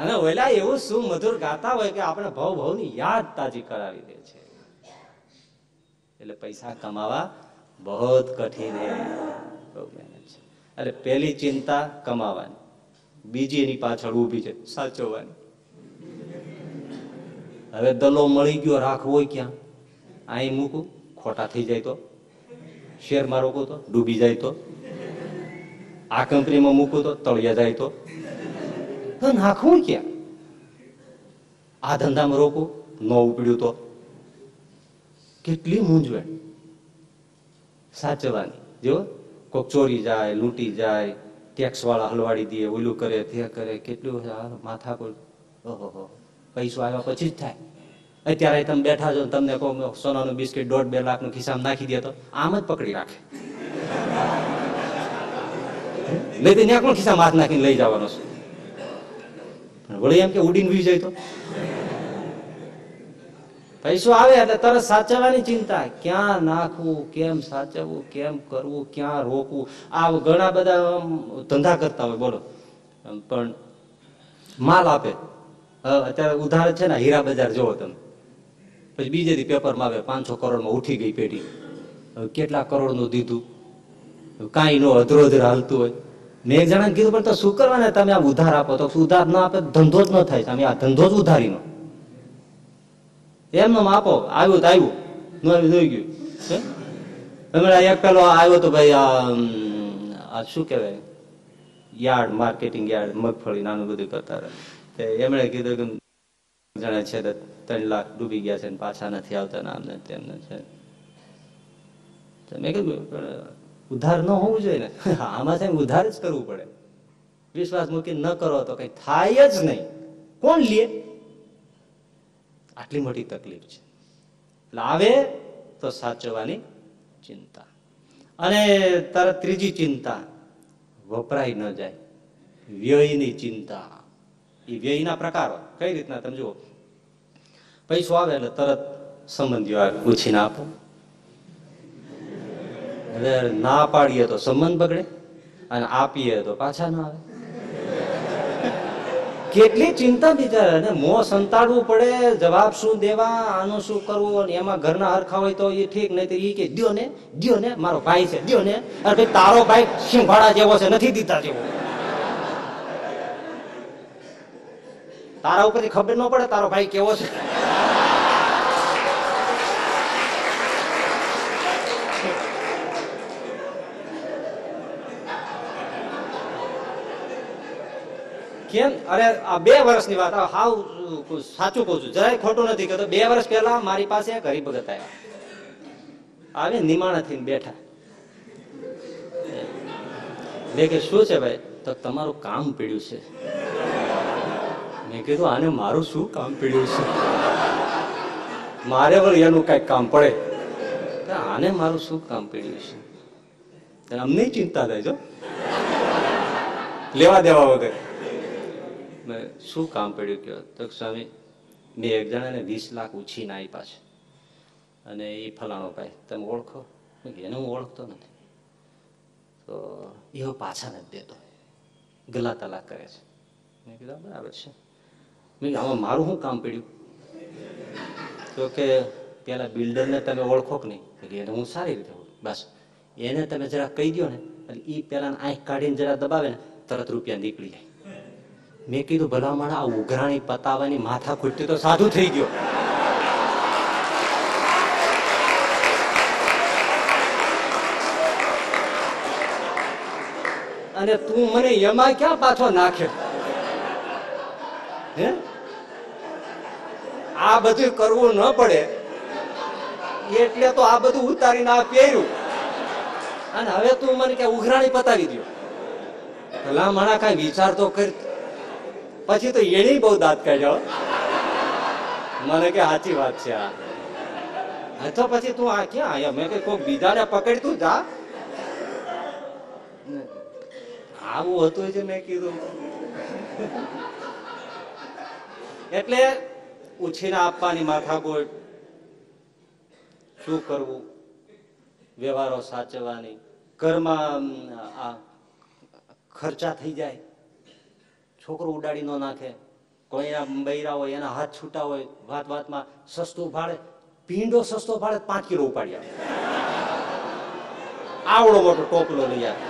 અને ઓલા એવું શું મધુર ગાતા હોય કે આપણે ભાવ ભાવની યાદ તાજી કરાવી દે છે. એટલે પૈસા કમાવા બહુ કઠિન છે. અરે પેલી ચિંતા કમાવાની. બીજી એની પાછળ ઊભી છે. સાચવવાની. હવે દલો મળી ગયો રાખવો ક્યાં? અહીં મૂકું, ખોટા થઈ જાય તો. શેરમાં રોકો તો, ડૂબી જાય તો. આ કંપનીમાં મૂકું તો, તળિયા જાય તો. તો નાખવું ક્યાં? આ ધંધામાં રોકું? ન ઉપડ્યું તો? કેટલી મૂંઝવણ. સાચવવાની. જો કોક ચોરી જાય, લૂંટી જાય ટેક્સ વાળા હલવાડી દે, ઓલું કરે, તે કરે, કેટલું માથા કોઈ ઓહો પૈસો આવ્યા પછી જ થાય. અત્યારે તમે બેઠા છો તમને કહો સોનાનું બિસ્કિટ દોઢ બે લાખનું ખિસ્સામાં નાખી દે તો આમ જ પકડી રાખે. નહીં તો ત્યાં કોણ ખિસ્સામાં હાથ નાખીને લઈ જવાનો છે? વળી એમ કે ઉડીને વી જાય તો. પૈસો આવે એટલે તરત સાચવવાની ચિંતા. ક્યાં નાખવું, કેમ સાચવવું, કેમ કરવું, ક્યાં રોકવું? આ ઘણા બધા ધંધા કરતા હોય, બોલો. પણ માલ આપે. અત્યારે ઉધાર છે ને, હીરા બજાર જોવો તમે. પછી બીજે દી પેપરમાં આવે, પાંચસો કરોડમાં ઉઠી ગઈ પેઢી. કેટલા કરોડનું દીધું? કાંઈ નો અધરો અધર હાલતું હોય. મેં એક જણા કીધું, પણ તો શું કરવાના? તમે આ ઉધાર આપો. તો ઉધાર ના આપે ધંધો જ ન થાય. તમે આ ધંધો જ ઉધારીનો. એમનો આપો આવ્યું તો આવ્યું. ન આવ્યું થઈ ગયું. હમણાં એક પેલો આવ્યો તો ભાઈ, આ શું કહેવાય? યાર્ડ, માર્કેટિંગ યાર્ડ, મગફળી, નાનું બધું કરતા રહે તે એમણે કીધું કે જણા છે ત્રણ લાખ ડૂબી ગયા છે પાછા નથી આવતા ને તેમને છે મેં કીધું ઉધાર ન હોવું જોઈએ ને, આમાં છે ઉધાર જ કરવું પડે. વિશ્વાસ મૂકી ન કરો તો કઈ થાય જ નહીં. કોણ લે? આટલી મોટી તકલીફ છે. આવે તો સાચવવાની ચિંતા. અને તરત ત્રીજી ચિંતા, વપરાય ન જાય. વ્યયની ચિંતા. એ વ્યયના પ્રકારો. કઈ રીતના તમે જુઓ? પૈસો આવે એટલે તરત સંબંધીઓ પૂછીને આપો. એટલે ના પાડીએ તો સંબંધ બગડે અને આપીએ તો પાછા ના આવે. કેટલી ચિંતા બિચારા મોં સંતાડવું પડે, જવાબ શું દેવા, આનું શું કરવું એમાં ઘરના હરખા હોય તો એ ઠીક નહીં તો એ કે દો ને દો ને, મારો ભાઈ છે દો ને. અરે ભાઈ, તારો ભાઈ સિંભાડા જેવો છે, નથી દીધા જેવો. તારા ઉપરથી ખબર ન પડે તારો ભાઈ કેવો છે. કેમ? અરે, આ બે વર્ષની વાત હાવ સાચું કહું છું. જરાય ખોટું નથી કહેતો. બે વર્ષ પહેલા મારી પાસે ગરીબ હરિભગત આવ્યા આવે, નિમાણા થઈને બેઠા. મેં કે શું છે ભાઈ? તો તમારું કામ પીડ્યું છે. મેં કીધું, આને મારું શું કામ પીડ્યું છે? મારે પણ એનું કંઈક કામ પડે. આને મારું શું કામ પીડ્યું છે? અમને ચિંતા થાય, જો. લેવા દેવા વગર. મેં શું કામ પડ્યું કયો તો સ્વામી, મેં એક જણાને વીસ લાખ ઉછીને આપ્યા છે. અને એ ફલાણો ભાઈ, તમે ઓળખો? એને હું ઓળખતો નથી. તો એવો પાછા નથી દેતો. ગલા તલાક કરે છે. મેં કીધું બરાબર છે. મેં આમાં મારું શું કામ પડ્યું? તો કે, પેલા બિલ્ડરને તમે ઓળખો કે નહીં? એને હું સારી રીતે બસ. એને તમે જરા કહી દો ને એટલે એ પેલા આંખ કાઢીને જરા દબાવે ને, તરત રૂપિયા નીકળી જાય. મેં કીધું ભલા માણા આ ઉઘરાણી પતાવવાની માથા ખૂટતી તો સાધુ થઈ ગયો. અને તું મને એમાં ક્યાં પાછો નાખે? હે? આ બધું કરવું ન પડે. એટલે તો આ બધું ઉતારીને આ પહેર્યું. અને હવે તું મને કે ઉઘરાણી પતાવી દો ભલા માણા કઈ વિચાર તો કર. પછી તો એની બહુ દાંત કાઢ્યો મને કે સાચી વાત છે આ. તો પછી તું આ ક્યાં આયા? મેં કે કોઈ બીજાને પકડતું જા. આવું હતું છે મેં કીધું. એટલે ઉછીને આપવાની માથાકોટ શું કરવું? વ્યવહારો સાચવવાની. ઘરમાં આ ખર્ચા થઈ જાય. છોકરો ઉડાડી ન નાખે. કોઈ એના બૈરા હોય, એના હાથ છૂટા હોય, વાત વાતમાં સસ્તું ભાડે ભીંડો સસ્તો ભાડે પાંચ કિલો ઉપાડ્યા. આવડો મોટો ટોપલો લઈ આવે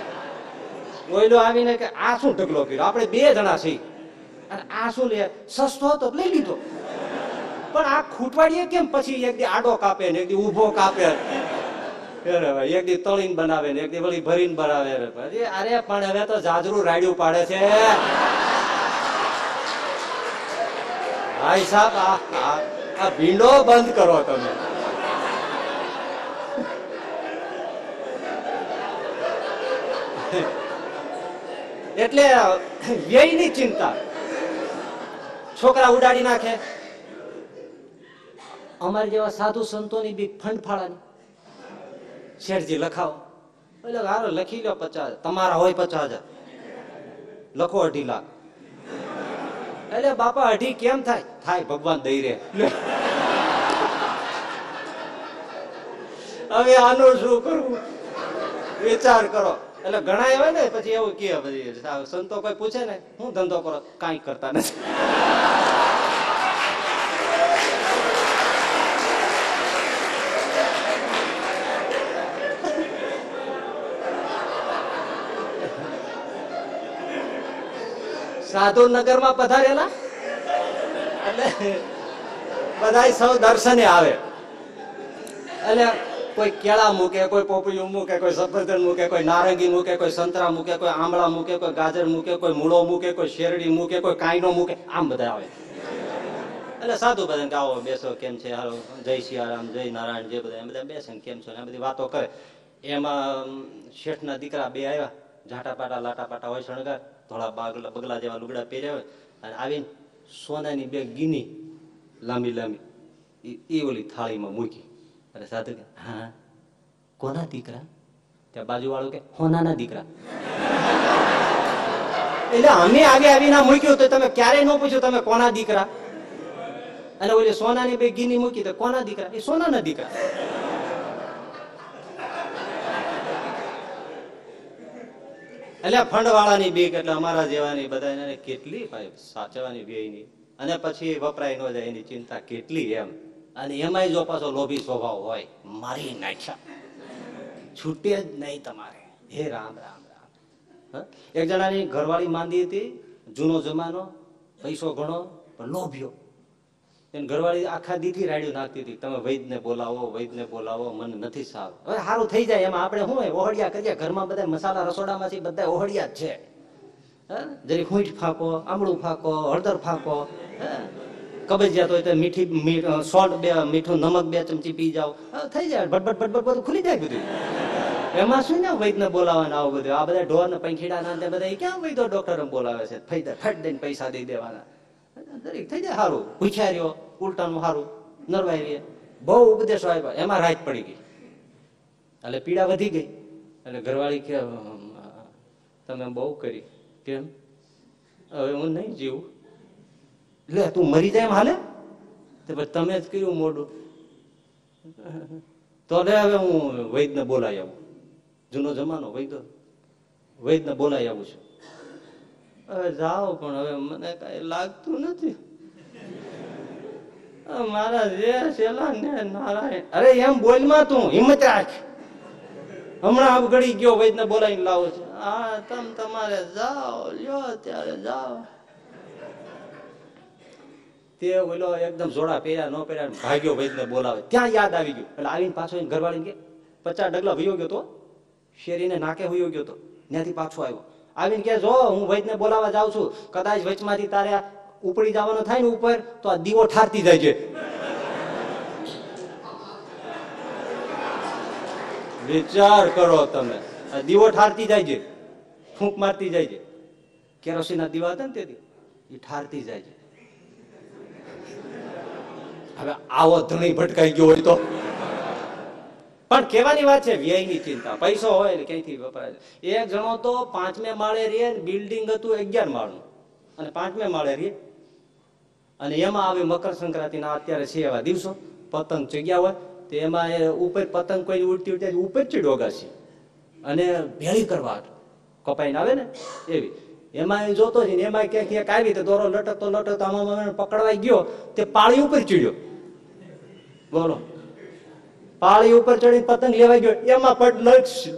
ઓઈલો આવીને કે, આ શું ઢગલો કર્યો? આપણે બે જણા છીએ. અને આ શું લે સસ્તો હતો, લઈ લીધો. પણ આ ખૂટવાડીએ કેમ પછી એક દી આડો કાપે ને એક દી ઊભો કાપે? એક દી તળીને બનાવે ને એક દી વળી ભરીને બનાવે અરે પણ હવે તો જાજરું રાડ્યું પાડે છે. ભાઈ સાહેબ આ ભીંડો બંધ કરો તમે. એટલે વ્યયની ચિંતા. છોકરા ઉડાડી નાખે. અમારે જેવા સાધુ સંતોની બી ફંડ ફાળાની શેઠજી લખાવો. એટલે હારો લખી લો પચાસ, તમારા હોય પચાસ લખો અઢી લાખ. એટલે બાપા, અઢી કેમ થાય? થાય, ભગવાન દઈ રે હવે આનું શું કરવું? વિચાર કરો. એટલે ઘણા એવા ને, પછી એવું કે પછી સંતો કોઈ પૂછે ને, હું ધંધો કરો, કાંઈ કરતા નથી. સાધુ નગરમાં પધારેલા? એટલે બધા સૌ દર્શને આવે. એટલે કોઈ કેળા મૂકે, કોઈ પોપૈયું મૂકે, કોઈ સફરજન મૂકે, કોઈ નારંગી મૂકે, કોઈ સંતરા મૂકે, કોઈ આંબળા મૂકે, કોઈ ગાજર મૂકે, કોઈ મૂળો મૂકે, કોઈ શેરડી મૂકે, કોઈ કાંઈનો મૂકે, આમ બધા આવે. એટલે સાધુ બધા આવો બેસો, કેમ છે? હાલો, જય સિયારામ જય નારાયણ, જે બધા એમ બધા બેસે કેમ છો? એમ બધી વાતો કરે. એમાં શેઠના દીકરા બે આવ્યા ઝાટા પાટા લાટા પાટા હોય શણગાર. ધોળા બાગલા બગલા જેવા લુગડા પહેર્યા હોય અને આવીને સોનાની બે ગીની લાંબી લાંબી એ ઓલી થાળીમાં મૂકી. અરે સાધુ કે, હા, કોના દીકરા? ત્યાં બાજુવાળો કે, હોનાના દીકરા. એટલે અમે આગે આવીને મૂક્યું તો તમે ક્યારેય ન પૂછ્યું તમે કોના દીકરા? અને ઓલી સોનાની બે ગીની મૂકી તો કોના દીકરા? એ સોનાના દીકરા. એટલે ફંડ વાળાની બીક એટલે અમારા જેવાની બધા કેટલી ભાઈ સાચવવાની વ્યયની અને પછી વપરાય ન જાય એની ચિંતા કેટલી એમ. અને એમાંય જો પાછો લોભી સ્વભાવ હોય, મારી નાખ્યા. છૂટે જ નહીં તમારે. હે રામ રામ રામ? એક જણાની ઘરવાળી માંદી હતી, જૂનો જમાનો, પૈસો ઘણો, પણ લોભ્યો. એને ઘરવાળી આખા દીથી રાડ્યું નાખતી હતી. તમે વૈદને બોલાવો વૈદને બોલાવો, મને નથી સારું. હવે સારું થઈ જાય, એમાં આપણે શું હોય? ઓહડિયા કરીએ. ઘરમાં બધા મસાલા રસોડામાંથી બધા ઓહળિયા જ છે? જરી ખૂંટ ફાંકો, આમળું ફાંકો, હળદર ફાંકો? કબજિયાત હોય તો મીઠી સોલ્ટ બે, મીઠું, નમક બે ચમચી પી જાઓ. થઈ જાય. ભટભટ ભટભટ બધું ખુલી જાય બધું. એમાં શું ને વૈદને બોલાવવાના આવું બધું? આ બધા ઢોર ને પંખીડા ના બધા ક્યાં વૈદો ડોક્ટર બોલાવે છે? ફાયદા ફટ દઈને પૈસા દઈ દેવાના. દરેક થઈ જાય સારું ભૂખ્યા રહ્યો, ઉલટાનું સારું નરવાઈ રહીએ. બહુ ઉપદેશો આવ્યા એમાં રાત પડી ગઈ. એટલે પીડા વધી ગઈ. એટલે ઘરવાળી કે તમે બહુ કરી. કેમ? હવે હું નહીં જીવું. લે, તું મરી જાય એમ હાલે? તો તમે જ કર્યું મોઢું. [LAUGHS] તો લે, હવે હું વૈદને બોલાવી આવું. જૂનો જમાનો, વૈદ. વૈદને બોલાવી આવું છું. હવે જાઓ પણ હવે મને કઈ લાગતું નથી. મારા જે છેલ્લા ને નારાયણ. અરે એમ બોલમાં તું, હિંમત રાખ. હમણાં અવગડી ગયો, વૈદને બોલાવીને લાવો છે. હા, તમ તમારે જાઓ, લ્યો ત્યારે જાઓ. તે ઓલો એકદમ જોડા પહેર્યા, ન પહેર્યા, ભાગ્યો વૈદને બોલાવે. ત્યાં યાદ આવી ગયું. એટલે આવીને પાછો ઘરવાળીને કે, પચાસ ડગલા વયો ગયો તો? શેરીને નાકે વયો ગયો તો? ત્યાંથી પાછો આવ્યો. આવીને કે જો હું વૈદને બોલાવા જાઉં છું. કદાચ વચમાંથી તારે ઉપડી જવાનો થાય ને ઉપર, તો આ દીવો ઠારતી જાય છે વિચાર કરો તમે. આ દીવો ઠારતી જાય છે ફૂંક મારતી જાય છે કેરોસીનના દીવા હતા ને એ ઠારતી જાય છે હવે આવો ધણી ભટકાઈ ગયો હોય તો. પણ કહેવાની વાત છે, વ્યયની ચિંતા. પૈસો હોય ને ક્યાંયથી વપરાય એક જણો તો પાંચમે માળે રે બિલ્ડિંગ હતું અગિયાર માળનું. અને પાંચમે માળે રે અને એમાં આવે મકર સંક્રાંતિના અત્યારે છે એવા દિવસો. પતંગ ચગ્યા હોય, તો એમાં એ ઉપર પતંગ કોઈ ઉડતી ઉડતી ઉપર ચીડો ગાસી અને ભેળી કરવા કપાઈને આવે ને એવી. એમાં એ જોતો જ ને, એમાં ક્યાંક ક્યાંક આવી તો દોરો લટકતો લટકતો આમાં પકડવા ગયો, તે પાળી ઉપર ચીડ્યો. બોલો. પાળી ઉપર ચડી પતંગ લેવા ગયો, એમાં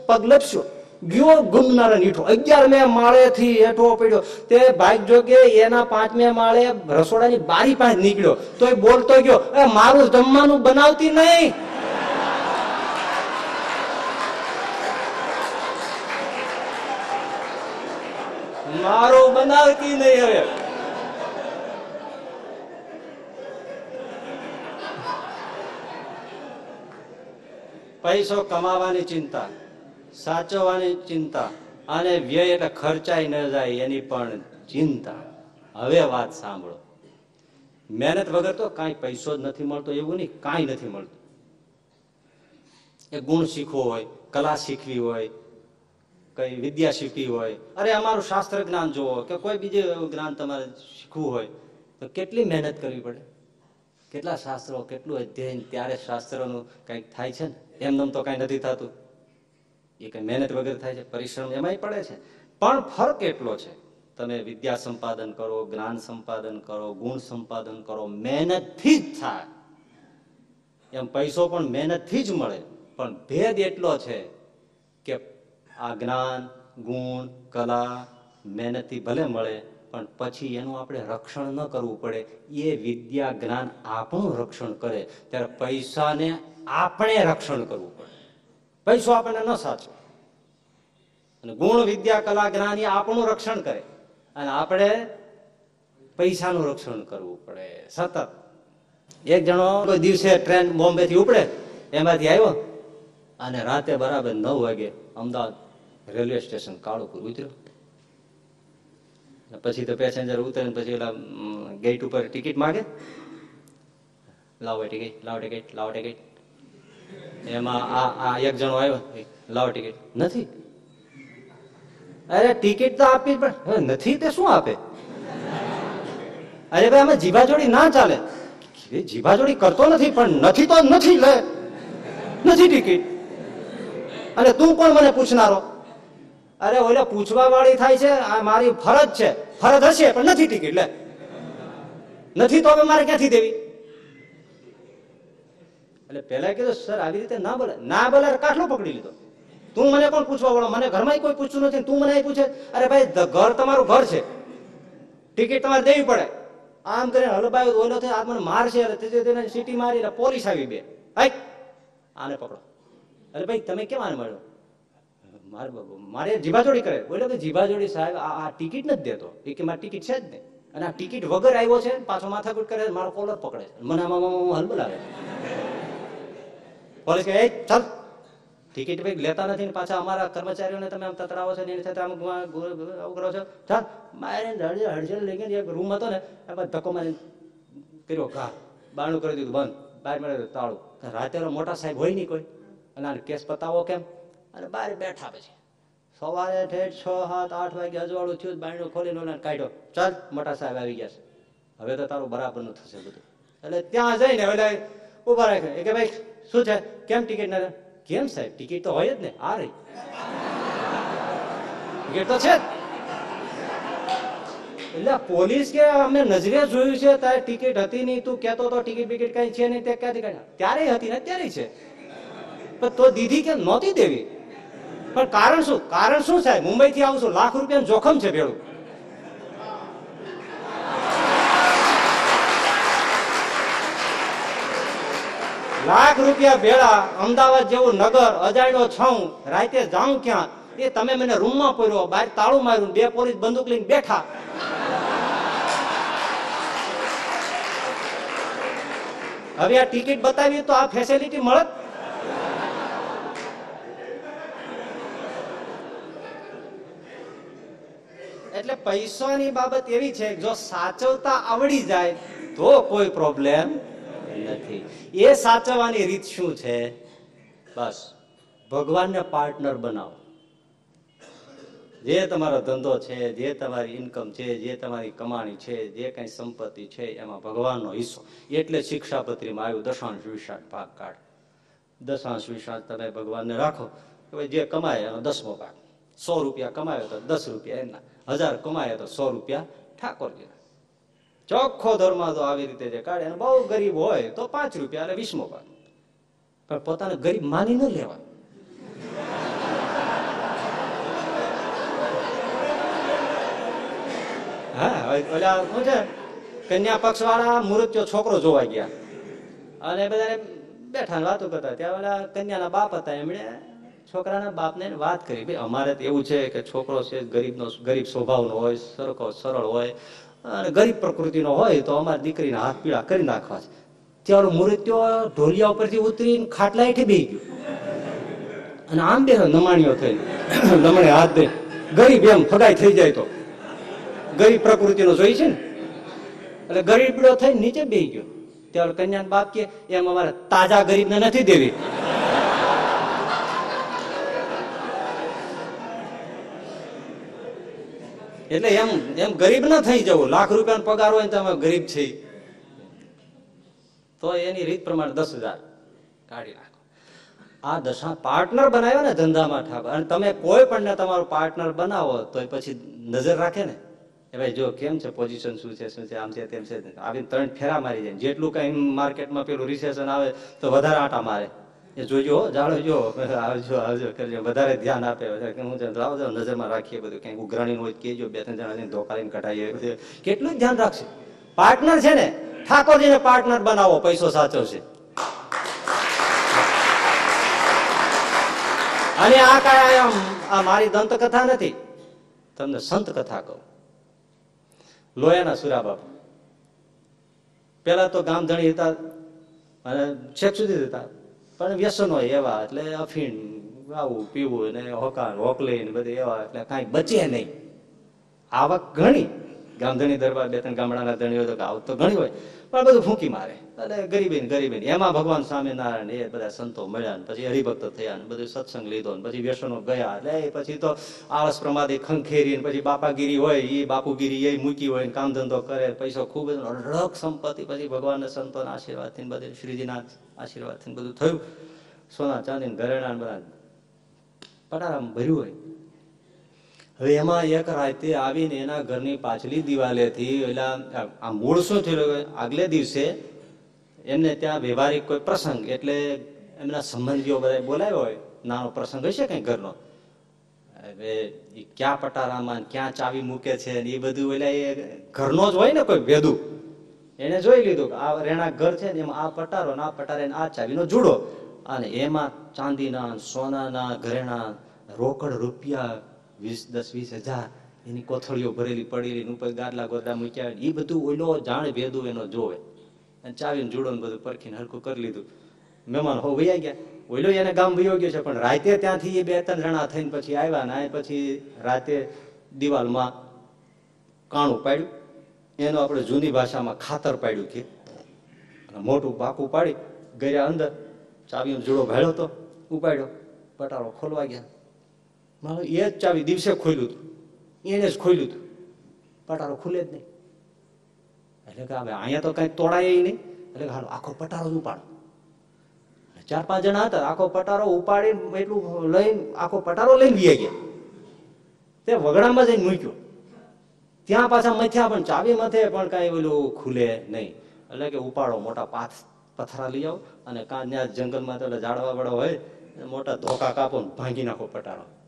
પગ લપસ્યો. ગયો ગુમનારા નીઠો. અગિયાર મે માળે થી હેઠો પડ્યો. તે ભાઈ જોગે એના પાંચમે માળે રસોડાની બારી પાસે નીકળ્યો. તો એ બોલતો ગયો એ મારું જમવાનું બનાવતી નહીં. મારું બનાવતી નહીં હવે. પૈસો કમાવાની ચિંતા, સાચવવાની ચિંતા અને વ્યય એટલે ખર્ચાઈ ન જાય એની પણ ચિંતા. હવે વાત સાંભળો. મહેનત વગર તો કાંઈ પૈસો જ નથી મળતો, એવું નહીં, કાંઈ નથી મળતું. એ ગુણ શીખવો હોય, કલા શીખવી હોય, કઈ વિદ્યા શીખવી હોય, અરે અમારું શાસ્ત્ર જ્ઞાન જોવો, કે કોઈ બીજું જ્ઞાન તમારે શીખવું હોય, તો કેટલી મહેનત કરવી પડે? કેટલા શાસ્ત્રો, કેટલું અધ્યયન, ત્યારે શાસ્ત્રોનું કંઈક થાય છે ને? એમનેમ તો કાંઈ નથી થતું. એ કઈ મહેનત વગર થાય છે, પરિશ્રમ એમાંય પડે છે. પણ ફરક એટલો છે, તમે વિદ્યા સંપાદન કરો, જ્ઞાન સંપાદન કરો, ગુણ સંપાદન કરો, મહેનતથી જ થાય. એમ પૈસો પણ મહેનતથી જ મળે. પણ ભેદ એટલો છે કે આ જ્ઞાન, ગુણ, કલા મહેનતથી ભલે મળે પણ પછી એનું આપણે રક્ષણ ન કરવું પડે. એ વિદ્યા જ્ઞાન આપણું રક્ષણ કરે. ત્યારે પૈસાને આપણે રક્ષણ કરવું પડે. પૈસો આપણને ન સાચો અને ગુણ વિદ્યા કલા જ્ઞાન એ આપણું રક્ષણ કરે. અને આપણે પૈસાનું રક્ષણ કરવું પડે. સતત. એક જણો દિવસે ટ્રેન બોમ્બે થી ઉપડે, એમાંથી આવ્યો અને રાતે બરાબર નવ વાગે અમદાવાદ રેલવે સ્ટેશન કાળુપુર ઉતર્યો. પછી તો પેસેન્જર ઉતરે પછી ઓલા ગેટ ઉપર ટિકિટ માગે. લાવો ટિકિટ લાવો ટિકિટ લાવો ટિકિટ. એમાં આ આ એક જણો આવ્યો લાવો ટિકિટ. નથી. અરે ટિકિટ તો આપવી જ પડે. નથી તે શું આપે? અરે ભાઈ અમે જીભાજોડી ના ચાલે. જીભાજોડી કરતો નથી, પણ નથી તો નથી લે. નથી ટિકિટ. અને તું કોણ મને પૂછનારો? અરે ઓલે પૂછવા વાળી થાય છે, આ મારી ફરજ છે. ફરજ હશે, પણ નથી ટિકિટ લે. નથી તો હવે મારે ક્યાંથી દેવી? એટલે પેલા કીધું, સર, આવી રીતે ના બોલે. ના બોલે કાટલો પકડી લીધો. તું મને કોણ પૂછવા વાળો મને ઘરમાં કોઈ પૂછતું નથી તું મને પૂછે, અરે ભાઈ ઘર તમારું ઘર છે. ટિકિટ તમારે દેવી પડે. આમ કરીને હલબાયો ઓલો થયો, આ મને મારશે. સીટી મારી એટલે પોલીસ આવી બે. આને પકડો. અરે ભાઈ, તમે કેમ આને મળ્યો મારે મારે જીભાજોડી કરે. બોલે કે જીભાજોડી સાહેબ, આ ટિકિટ નથી દેતો. એ કે મારી ટિકિટ છે જ નહીં. અને આ ટિકિટ વગર આવ્યો છે, પાછો માથાકૂટ કરે, મારો કોલર પકડે છે. મને આમાં હલ બોલાવે પોલીસ કે ચાલ. ટિકિટ ભાઈ લેતા નથી ને પાછા અમારા કર્મચારીઓને તમે આમ તતરાવો છો ને એની સાથે આમ આવું કરો છો? ચાલ. મારે હળજે હળજે લઈ ગઈ એક રૂમ હતો ને એમાં ધક્કો મારી કર્યો. ઘા, બારણું કરી દીધું, બંધ. બહાર મળે તાળું. રાતે મોટા સાહેબ હોય નહીં કોઈ. અને કેસ પતાવો કેમ? અને બહાર બેઠા પછી. સવારે ઠેઠ છ, સાત, આઠ વાગે અજવાળું થયું, બાયણું ખોલીને ઓલાને કાઢ્યો. ચાલ, મોટા સાહેબ આવી ગયા છે. હવે તો તારું બરાબરનું થશે બધું. એટલે ત્યાં જઈને એટલે ઊભા રાખે. કે ભાઈ, શું છે? કેમ ટિકિટ ના કેમ સાહેબ? ટિકિટ તો હોય જ ને. આ રહી. ટિકિટ તો છે એટલે પોલીસ કે અમે નજરે જોયું છે, તારે ટિકિટ હતી નહીં, તું કેતો તો ટિકિટ બિકિટ કઈ છે નહીં, તે ક્યાંથી કાઢ્યા? ત્યારે હતી ને ત્યારે છે. પણ તો દીધી કે નહોતી દેવી. પણ કારણ શું? કારણ શું સાહેબ? મુંબઈ થી આવું લાખ રૂપિયા જોખમ છે ભેળું. લાખ રૂપિયા ભેળા, અમદાવાદ જેવું નગર, અજાણ્યો છઉં, રાતે જાઉં ક્યાં? એ તમે મને રૂમમાં પડ્યો બહાર તાળું માર્યું. બે પોલીસ બંદૂક લઈને બેઠા. હવે આ ટિકિટ બતાવી તો આ ફેસિલિટી મળત? એટલે પૈસાની બાબત એવી છે, જો સાચવતા આવડી જાય, તો કોઈ પ્રોબ્લેમ નથી. એ સાચવવાની રીત શું છે? બસ, ભગવાનને પાર્ટનર બનાવો. જે તમારો ધંધો છે, જે તમારી ઇન્કમ છે, જે તમારી કમાણી છે, જે કઈ સંપત્તિ છે, એમાં ભગવાનનો હિસ્સો. એટલે શિક્ષાપત્રીમાં આવ્યું દશાંશ વિશાળ ભાગ કાઢ. દશાંશ વિશાળ તમે ભગવાનને રાખો, કે જે કમાય એનો દસમો ભાગ. સો રૂપિયા કમાયો તો દસ રૂપિયા એમના. હજાર કમાય તો સો રૂપિયા ઠાકોરજી ચોખ્ખો ધર્મ તો આવી રીતે જે કાઢે અને બહુ ગરીબ હોય તો પાંચ રૂપિયા એટલે વીસમો ભાગ પણ પોતાને ગરીબ માની ન લેવા હા ઓલા શું છે? કન્યા પક્ષ વાળા મુહૂર્ત્યો છોકરો જોવા ગયા. અને બધાને બેઠા વાતો કરતા ત્યાં ઓલા કન્યાના બાપ હતા, એમણે છોકરાના બાપને વાત કરી, ભાઈ અમારે તો એવું છે કે છોકરો છે, ગરીબનો, ગરીબ સ્વભાવનો હોય, સરખો, સરળ હોય, અને ગરીબ પ્રકૃતિનો હોય, તો અમારી દીકરીને હાથ પીળા કરી નાખવા છે. ત્યારે મુહૂર્ત્યો ઢોલિયા ઉપરથી ઉતરીને ખાટલા હેઠે બેહી ગયો. અને આમ બે નમાણીઓ થઈ. નમણે હાથ દે. ગરીબ એમ ફગાઈ થઈ જાય તો. ગરીબ પ્રકૃતિનો જોઈ છે ને? એટલે ગરીબડો થઈને નીચે બેહી ગયો. ત્યારે કન્યા બાપ કે એમ અમારે તાજા ગરીબને નથી દેવી. એટલે એમ એમ ગરીબ ના થઈ જવું. લાખ રૂપિયાનો પગાર હોય ને અમે ગરીબ છે તો એની રીત પ્રમાણે દસ હજાર કાઢી નાખો. આ દશા પાર્ટનર બનાવ્યો ને ધંધામાં ઠાકોર. અને તમે કોઈ પણ ને તમારું પાર્ટનર બનાવો તો એ પછી નજર રાખે ને. એ ભાઈ જો કેમ છે પોઝિશન શું છે શું છે, આમ છે, તેમ છે. આવીને ત્રણ ફેરા મારી જાય. જેટલું કઈ માર્કેટમાં પેલું રિસેશન આવે, તો વધારે આટા મારે. એ જોજો જાણો જો. આવજો આવજો કરજો. વધારે ધ્યાન આપે હું છે લાવજો નજરમાં રાખીએ બધું. ક્યાંક ઉઘરાણી હોય કેજો બે ત્રણ જણા ધોકા લઈને કઢાઈએ કેટલું ધ્યાન રાખશે. પાર્ટનર છે ને, ઠાકોરજીને પાર્ટનર બનાવો, પૈસો સાચો છે. અને આ કાંઈ આમ, આ મારી દંતકથા નથી. તમને સંત કથા કહું. લોયાના સુરા બાપુ. પેલા તો ગામધણી હતા, અને છેક સુધી હતા. પણ વ્યસનો એવા, એટલે અફીણ આવું, પીવું ને હોકાન હોકલી ને બધું એવા, એટલે કાંઈ બચે નહીં. આવક ઘણી. ગામધણી દરબાર બે ત્રણ ગામડાના ધણીઓ તો આવક તો ઘણી હોય. પણ બધું ફૂંકી મારે. એટલે ગરીબી ને ગરીબી ને એમાં ભગવાન સ્વામિનારાયણ એ બધા સંતો મળ્યા ને પછી હરિભક્ત થયા ને બધું સત્સંગ લીધો ને પછી વ્યસનો ગયા. એટલે પછી તો આળસ પ્રમાદે ખંખેરી ને પછી બાપાગીરી હોય એ બાપુગીરી એ મૂકી હોય ને કામ ધંધો કરે પૈસો ખૂબ અઢળક સંપત્તિ પછી ભગવાનના સંતોના આશીર્વાદથી બધે, શ્રીજીના આશીર્વાદથી બધું થયું. સોના ચાંદી ને ઘરેણા બધા પટારામાં ભર્યું હોય. હવે એમાં એક રાતે આવીને એના ઘરની પાછલી દિવાલેથી એટલે આ મૂળ શું થયેલું આગલે દિવસે એમને ત્યાં વ્યવહારિક કોઈ પ્રસંગ, એટલે એમના સંબંધીઓ બધા બોલાવ્યો હોય, નાનો પ્રસંગ હશે કઈ ઘરનો? હવે એ ક્યાં પટારામાં ક્યાં ચાવી મૂકે છે ને એ બધું, એટલે એ ઘરનો જ હોય ને કોઈ ભેદું? એને જોઈ લીધું કે આ રેણા ઘર છે ને એમાં આ પટારો ને આ પટારે આ ચાવીનો જુડો. અને એમાં ચાંદીના સોનાના ઘરેણા રોકડ રૂપિયા વીસ, દસ, વીસ હજાર, એની કોથળીઓ ભરેલી, પડેલી ઉપર ગાદલા ગોદડા મૂક્યા એ બધું ઓલો જાણે ભેદું એનો જોવે. અને ચાવીને જુડો ને બધું પરખીને હરખું કરી લીધું. મહેમાન હો વૈયા ગયા. ઓલો એને ગામ વયો ગયો છે, પણ રાતે ત્યાંથી એ બે, ત્રણ જણા થઈને પછી આવ્યા ને પછી રાતે દિવાલમાં કાણું પાડ્યું. એનું આપણે જૂની ભાષામાં ખાતર પાડ્યું કે મોટું બાકું પાડી ગયા અંદર ચાવીનો જુડો ભેળો તો ઉપાડ્યો. પટારો ખોલવા ગયા. એ જ ચાવી દિવસે ખોલ્યું હતું. એને જ ખોલ્યું હતું. પટારો ખુલે જ નહીં. એટલે કે હવે અહીંયા તો કઈ તોડાય નહીં. એટલે હાલો, આખો પટારો જ ઉપાડો. ચાર પાંચ જણા હતા, આખો પટારો ઉપાડીને એટલું લઈને આખો પટારો લઈને લઈ ગયા. તે વગડામાં જઈને મૂક્યો. ત્યાં પાછા મથ્યા પણ ચાવી મથે પણ કઈ ઓલું ખુલે નહીં. એટલે કે ઉપાડો, મોટા પાથ પથરા લઈ આવો અને કાં ત્યાં જંગલમાં તો ઝાડવા વાળા હોય મોટા ધોકા કાપો ભાંગી નાખો પટારો.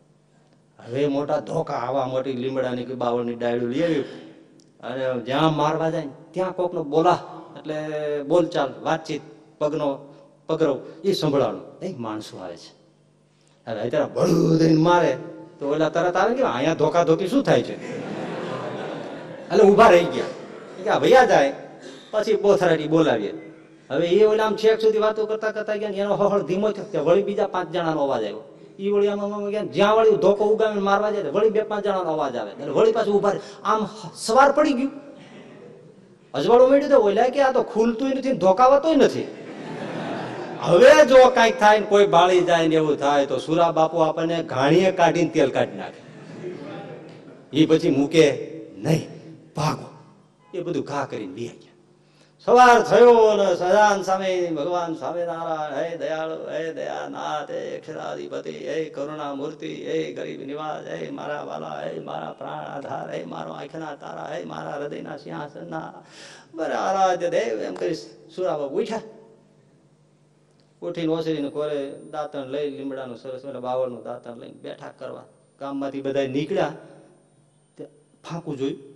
હવે મોટા ધોકા, આવા મોટી લીમડાની કે બાવળની ડાયડું લઈ આવ્યું. અને જ્યાં મારવા જાય ત્યાં કોકનો બોલા, એટલે બોલચાલ, વાતચીત, પગનો પગરવ, એ સંભળાવાનું એ માણસો આવે છે. હવે અત્યારે ભળું દઈને મારે, તો ઓલા તરત આવે કે અહીંયા ધોકા ધોકી શું થાય છે? એટલે ઊભા રહી ગયા. કે ભૈયા જાય, પછી બોથરાટી બોલાવીએ. હવે એ ઓલા આમ છેક સુધી વાતો કરતા કરતા ગયા એનો હળ ધીમો થયો. વળી બીજા પાંચ જણાનો અવાજ આવ્યો. ઈ વળી આમ જ્યાં વળી ધોકો ઉગામીને મારવા જાય વળી બે પાંચ જણાનો અવાજ આવે. એટલે વળી પાછું ઊભા આમ સવાર પડી ગયું. અજવાળું મેળ્યું તો ઓલા કે આ તો ખુલતું નથી ધોકાવાતું નથી. હવે જો કંઈક થાય ને કોઈ બાળી જાય ને એવું થાય તો સુરા બાપુ આપણને ઘાણીએ કાઢીને તેલ કાઢી નાખે. એ પછી મૂકે નહીં, ભાગો. એ બધું ઘા કરીને બી ગયા. સવાર થયો ને સદાન સામે ભગવાન સ્વામિનારાયણ, હે દયાળુ, હે દયાનાથ, હે અક્ષરાધિપતિ હે કરુણા મૂર્તિ હે ગરીબ નિવાસ, હે મારા વાલા, હે મારા પ્રાણ આધાર, હે મારો આંખના તારા, હે મારા હૃદયના સિંહાસનના. બરે આરાધ્ય દેવ એમ કરી સુરાબા ઉઠ્યા. ઉઠીને ઓસરીને કોરે દાંતણ લઈ લીમડાનું સરસ મને બાવળનું દાંતણ લઈને બેઠા કરવા. ગામમાંથી બધા નીકળ્યા. ફાંકું જોયું.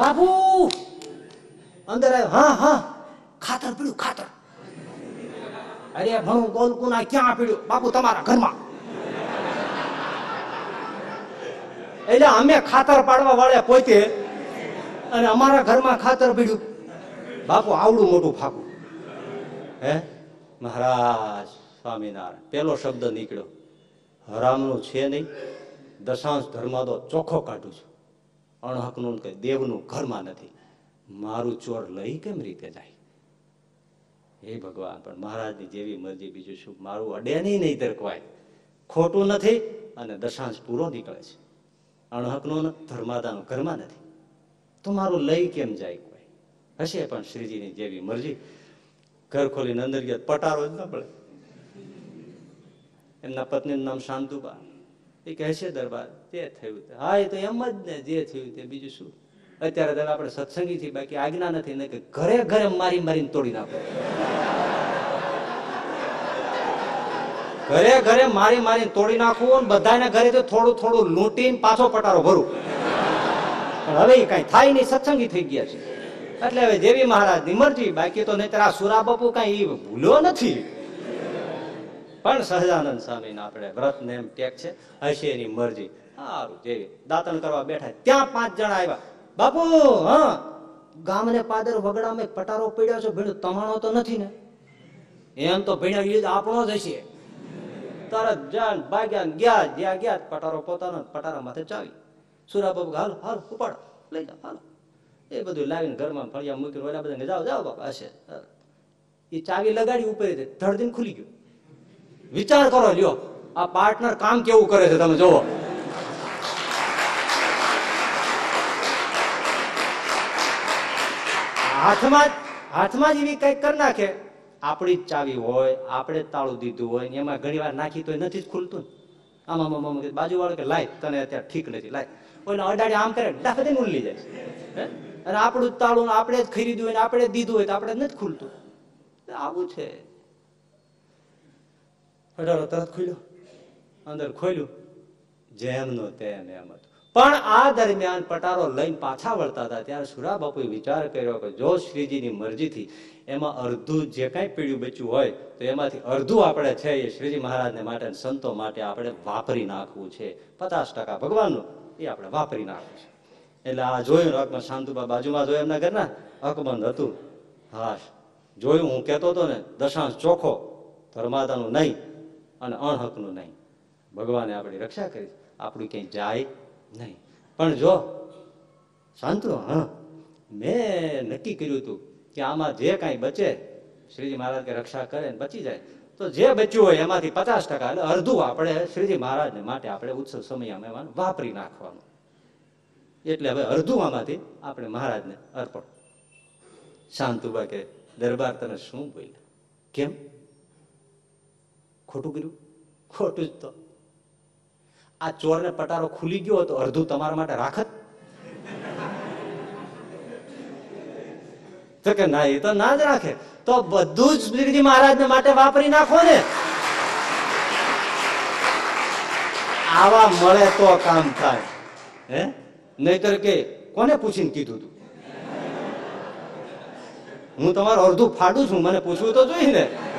બાપુ અંદર આવ્યો. હા હા. ખાતર પીડ્યું, ખાતર. અરે, ભણું ગોલકુના ક્યાં પીડ્યું? બાપુ તમારા ઘરમાં. એટલે અમે ખાતર પાડવા વાળે પોતે અને અમારા ઘરમાં ખાતર પીડ્યું. બાપુ, આવડું મોટું ફાકું. હે? મહારાજ સ્વામિનારાયણ, પેલો શબ્દ નીકળ્યો. હરામનું છે નહીં. દશાંશ ધર્મ તો ચોખ્ખો કાઢું છું. અણહકનું કે દેવનું ઘરમાં નથી. મારું ચોર લઈ કેમ રીતે જાય? હે ભગવાન, પણ મહારાજની જેવી મરજી બીજું શું? મારું અડેની નહીં તરકવાય. ખોટું નથી અને દશાંશ પૂરો નીકળે છે. અણહકનું ધર્માદાનું ઘરમાં નથી. તો મારું લઈ કેમ જાય કોઈ? હશે પણ શ્રીજીની જેવી મરજી. ઘર ખોલીને અંદર ગયા પટારો જ ન પડે. એમના પત્નીનું નામ શાંતુબા. એ કહે છે દરબાર, તે થયું હા, એ તો એમ જ ને, જે થયું તે. બીજું શું? અત્યારે તો આપણે સત્સંગી થી બાકી આજ્ઞા નથી ને કે ઘરે ઘરે મારી મારીને તોડી નાખો. ઘરે ઘરે મારી મારીને તોડી નાખવું બધાને તો થોડું થોડું લૂંટીને પાછો પટારો ભરું. પણ હવે કઈ થાય નહીં, સત્સંગી થઈ ગયા છે. એટલે હવે દેવી મહારાજ મરજી, બાકી તો નહીં આ સુરા બાપુ કઈ ભૂલ્યો નથી. પણ સહજાનંદ સ્વામી આપણે વ્રત ને એમ ટેક છે હશે એની મરજી. સારું જેવી દાંતણ કરવા બેઠા ત્યાં પાંચ જણા આવ્યા. બાપુ હા. ગામને પાદર વગડામાં પટારો પડ્યો છે ભીડું તમારો તો નથી ને? એમ તો ભીડા યુદ્ધ આપણો જ હશે. તરત જાન ભાગ્યા ગયા જ્યાં ગયા પટારો પોતાનો પટારા માથે ચાવી. સુરા બાપુ હાલ હાલ ઉપાડ લઈ જાઓ હાલો. એ બધું લાવીને ઘરમાં ફળિયા મૂકી ઓલા બધા જાઓ જાઓ બાપા હશે. એ ચાવી લગાડી ઉપર ધડદીન ખુલી ગયું. વિચાર કરો લ્યો. આ પાર્ટનર કામ કેવું કરે છે તમે જોવો હાથમાં હાથમાં જ એવી કંઈક કરી નાખે. આપણી જ ચાવી હોય, આપણે તાળું દીધું હોય એમાં ઘણી વાર નાખી તો નથી જ ખુલતું. આમાં, આમ બાજુ વાળો કે, લાય, તને અત્યારે ઠીક નથી, લાય. કોઈને અડાડી આમ કરે ડાફે દઈને ઉલ્લી જાય? અને આપણું તાળું, આપણે જ ખરીદ્યું હોય આપણે દીધું હોય તો આપણે નથી ખુલતું. આવું છે. અઢારો તરત ખુલ્યો. અંદર ખોલ્યું. જેમનો તેમ એમ હતું. પણ આ દરમિયાન પટારો લઈને પાછા વળતા હતા. ત્યારે સુરા બાપુએ વિચાર કર્યો કે જો શ્રીજીની મરજીથી એમાં અડધું જે કાંઈ પીળ્યું બચ્યું હોય, તો એમાંથી અડધું આપણે છે એ શ્રીજી મહારાજને માટે સંતો માટે આપણે વાપરી નાખવું છે. પચાસ ટકા ભગવાનનું એ આપણે વાપરી નાખવું છે. એટલે આ જોયું અકબર શાંતુબા બાજુમાં જોયું એમના ઘરના? અકબંધ હતું. હા જોયું, હું કહેતો હતો ને, દશાંશ ચોખ્ખો ધર્માદાનું નહીં. અને અણહકનું નહીં. ભગવાને આપણી રક્ષા કરી આપણું ક્યાંય જાય નહીં. પણ જો શાંતુ હા, મેં નક્કી કર્યું હતું કે આમાં જે કાંઈ બચે, શ્રીજી મહારાજ કે રક્ષા કરે ને બચી જાય. તો જે બચ્યું હોય એમાંથી પચાસ ટકા એટલે અડધું આપણે શ્રીજી મહારાજને માટે આપણે ઉત્સવ સમયમાં એમાં વાપરી નાખવાનું. એટલે હવે અડધું આમાંથી આપણે મહારાજને અર્પણ. શાંતુબા કે દરબાર તને શું બોલ્યા? કેમ? ખોટું કર્યું? ખોટું જ તો. આ ચોરને પટારો ખુલી ગયો તો અડધું તમારા માટે રાખત. તો કે ના, એ તો ના જ રાખે. તો બધું જ શ્રીજી મહારાજને માટે વાપરી નાખો ને. આવા મળે તો કામ થાય. હે? નહીતર કે કોને પૂછીને કીધું તું? હું તમારું અડધું ફાડું છું, મને પૂછવું તો જોઈએ ને.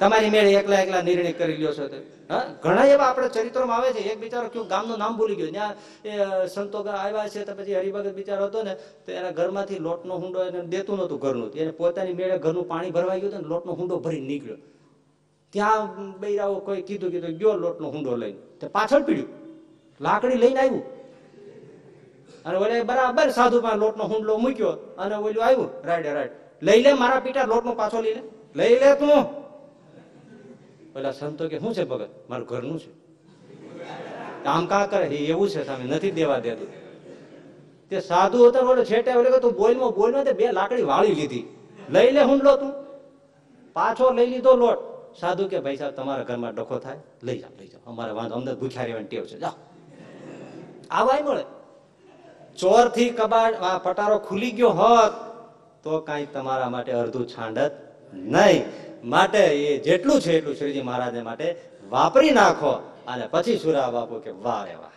તમારી મેળે એકલા એકલા નિર્ણય કરી લ્યો છો તે. ઘણા એવા આપણે ચરિત્રોમાં આવે છે, એક બિચારો કયું ગામનું નામ ભૂલી ગયો. ત્યાં સંતો આવ્યા છે, તો પછી હરિભગત બિચારો હતો ને, તો એના ઘરમાંથી લોટનો હુંડો એને દેતું નહોતું ઘરનું. એને પોતાની મેળે ઘરનું પાણી ભરવા ગયું હતું ને, લોટનો હુંડો ભરી નીકળ્યો. ત્યાં બૈરાઓ કોઈ કીધું કીધું, ગયો લોટનો હુંડો લઈને. તે પાછળ પીડ્યું. લાકડી લઈને આવ્યું. અને ઓલે બરાબર સાધુ પાસે લોટનો હુંડલો મૂક્યો અને ઓલું આવ્યું રાઈડે રાઈડ લઈ લે, મારા પીટા લોટનો પાછો લઈ લે. લઈ લે તું. પેલા સંતો કે, શું છે ભગત? મારું ઘરનું છે. આમ કા કરે? એ એવું છે સામે નથી દેવા દેતું. તે સાધુ હતો ઓલો છેટે ઓલે તું બોલમાં બોલમાં તે બે લાકડી વાળી લીધી. લઈ લે હુંડલો તું. પાછો લઈ લીધો લોટ. સાધુ કે, ભાઈ સાહેબ, તમારા ઘરમાં ડખો થાય? લઈ જાઓ લઈ જાઓ. અમારે વાંધો, અમને ભૂખ્યા રહેવાની ટેવ છે. જાઓ. આવાય મળે. ચોરથી કબાટ પટારો ખુલી ગયો હોત, તો કાંઈ તમારા માટે અડધું છાંડત નહીં. માટે એ જેટલું છે એટલું શ્રીજી મહારાજને માટે વાપરી નાખો અને પછી સુરા બાપુ કે વાહ રે વાહ.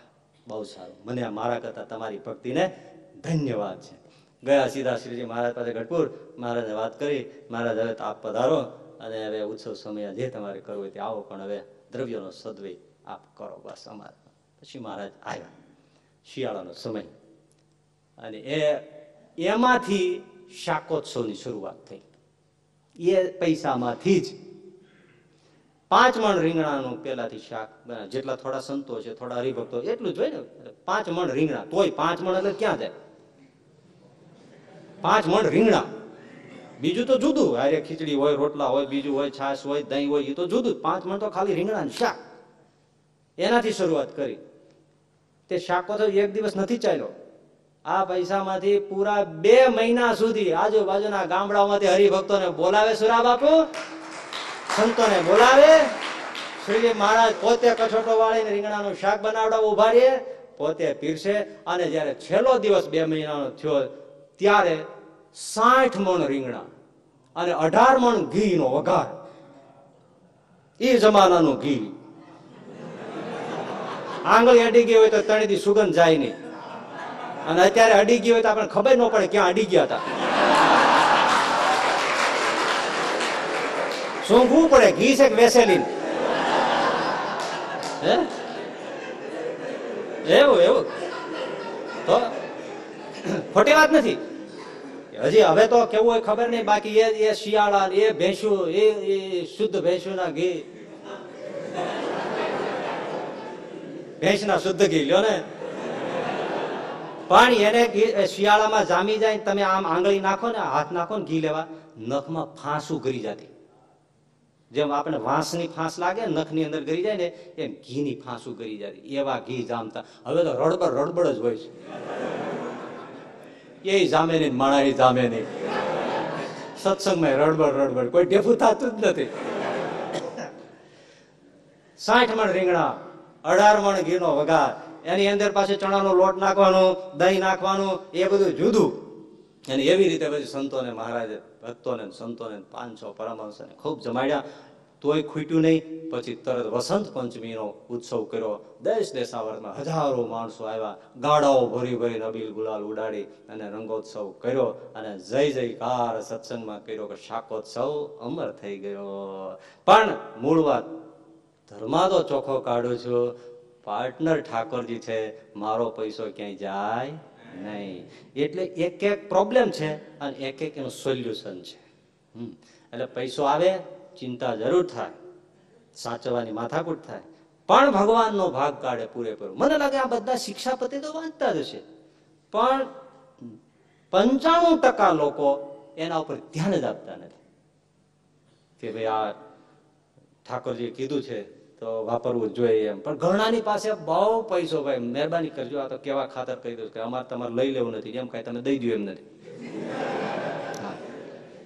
બહુ સારું. મને મારા કરતા તમારી ભક્તિને ધન્યવાદ છે. ગયા સીધા શ્રીજી મહારાજ પાસે ગઢપુર. મહારાજે વાત કરી. મહારાજ હવે આપ પધારો અને હવે ઉત્સવ સમય જે તમારે કરવું હોય તે આવો. પણ હવે દ્રવ્યનો સદવય આપ કરો બસ અમારે. પછી મહારાજ આવ્યા. શિયાળાનો સમય. અને એ, એમાંથી શાકોત્સવની શરૂઆત થઈ. એ પૈસામાંથી જ. પાંચ મણ રીંગણાનું પેલાથી શાક. જેટલા થોડા સંતો છે, થોડા હરિભક્તો, એટલું જ હોય ને. પાંચ મણ રીંગણા. તોય પાંચ મણ એટલે ક્યાં જાય? પાંચ મણ રીંગણા. બીજું તો જુદું. અરે ખીચડી હોય, રોટલા હોય, બીજું હોય, છાશ હોય, દહીં હોય એ તો જુદું પાંચ મણ તો ખાલી રીંગણાનું શાક. એનાથી શરૂઆત કરી. તે શાકો તો એક દિવસ નથી ચાલ્યો. આ પૈસામાંથી પૂરા બે મહિના સુધી આજુબાજુના ગામડાઓમાંથી હરિભક્તોને બોલાવે સુરા બાપુ. સંતોને બોલાવે. શ્રીજી મહારાજ પોતે કછોટો વાળીને રીંગણાનું શાક બનાવડા ઊભા પોતે પીરસે અને જ્યારે છેલ્લો દિવસ બે મહિનાનો થયો ત્યારે સાઠ મણ રીંગણા અને અઢાર મણ ઘીનો વઘાર. એ જમાનાનું ઘી. આંગળી અડી ગઈ હોય તો તણીથી સુગંધ જાય નહીં. અને અત્યારે અડી ગયું હોય તો આપણને ખબર ન પડે ક્યાં અડી ગયા હતા. સૂંઘવું પડે, ઘી છે વેસેલીન? હે? એવું એવું. તો ખોટી વાત નથી. હજી હવે તો કેવું હોય ખબર નહીં, બાકી એ એ શિયાળા એ ભેંસું એ શુદ્ધ ભેંસુના ઘી. ભેંસના શુદ્ધ ઘી, લ્યો ને. પણ એને શિયાળામાં જામી જાય તમે આમ આંગળી નાખો ને, હાથ નાખો ને, ઘી લેવા, નખમાં ફાંસું કરી જતી. જેમ આપણે વાંસની ફાંસ લાગે, નખની અંદર ગરી જાય ને, એમ ઘીની ફાંસું કરી જતી. એવા ઘી જામતા. હવે તો રડબડ રડબડ જ હોય છે. એ જામે નહીં માણા જામે નહીં. સત્સંગમાં રડબડ રડબડ. કોઈ ઢેફું થતું જ નથી. સાઠ મણ રીંગણા, અઢાર મણ ઘીનો વઘાર. એની અંદર પાછું ચણાનો લોટ નાખવાનો, દહીં નાખવાનું, એ બધું જુદું. અને એવી રીતે પછી સંતોને મહારાજે, ભક્તોને સંતોને પાંચસો પરમહંસોને ખૂબ જમાડ્યા. તોય ખૂટ્યું નહીં. પછી તરત વસંત પંચમીનો ઉત્સવ કર્યો. દેશ દેશાવરમાં હજારો માણસો આવ્યા. ગાડાઓ ભરી ભરી નબીલ ગુલાલ ઉડાડી અને રંગોત્સવ કર્યો. અને જય જયકાર સત્સંગમાં કર્યો કે શાકોત્સવ અમર થઈ ગયો. પણ મૂળ વાત, ધર્મા તો ચોખ્ખો કાઢું છું. પાર્ટનર ઠાકોરજી છે, મારો પૈસો ક્યાંય જાય નહીં. એટલે એક એક પ્રોબ્લેમ છે અને એક એક એનું સોલ્યુશન છે. એટલે પૈસો આવે, ચિંતા જરૂર થાય, સાચવવાની માથાકૂટ થાય. પણ ભગવાનનો ભાગ કાઢે પૂરેપૂરો. મને લાગે આ બધા શિક્ષાપતિ તો વાંચતા જ હશે. પણ પંચાણું ટકા લોકો એના ઉપર ધ્યાન જ આપતા નથી. કે ભાઈ આ ઠાકોરજીએ કીધું છે તો વાપરવું જોઈએ એમ. પણ ઘણાની પાસે બહુ પૈસો ભાઈ, મહેરબાની કરજો, આ તો કેવા ખાતર કહી દઉં કે અમારે તમારે લઈ લેવું નથી એમ કઈ તમે દઈ દો એમ નથી.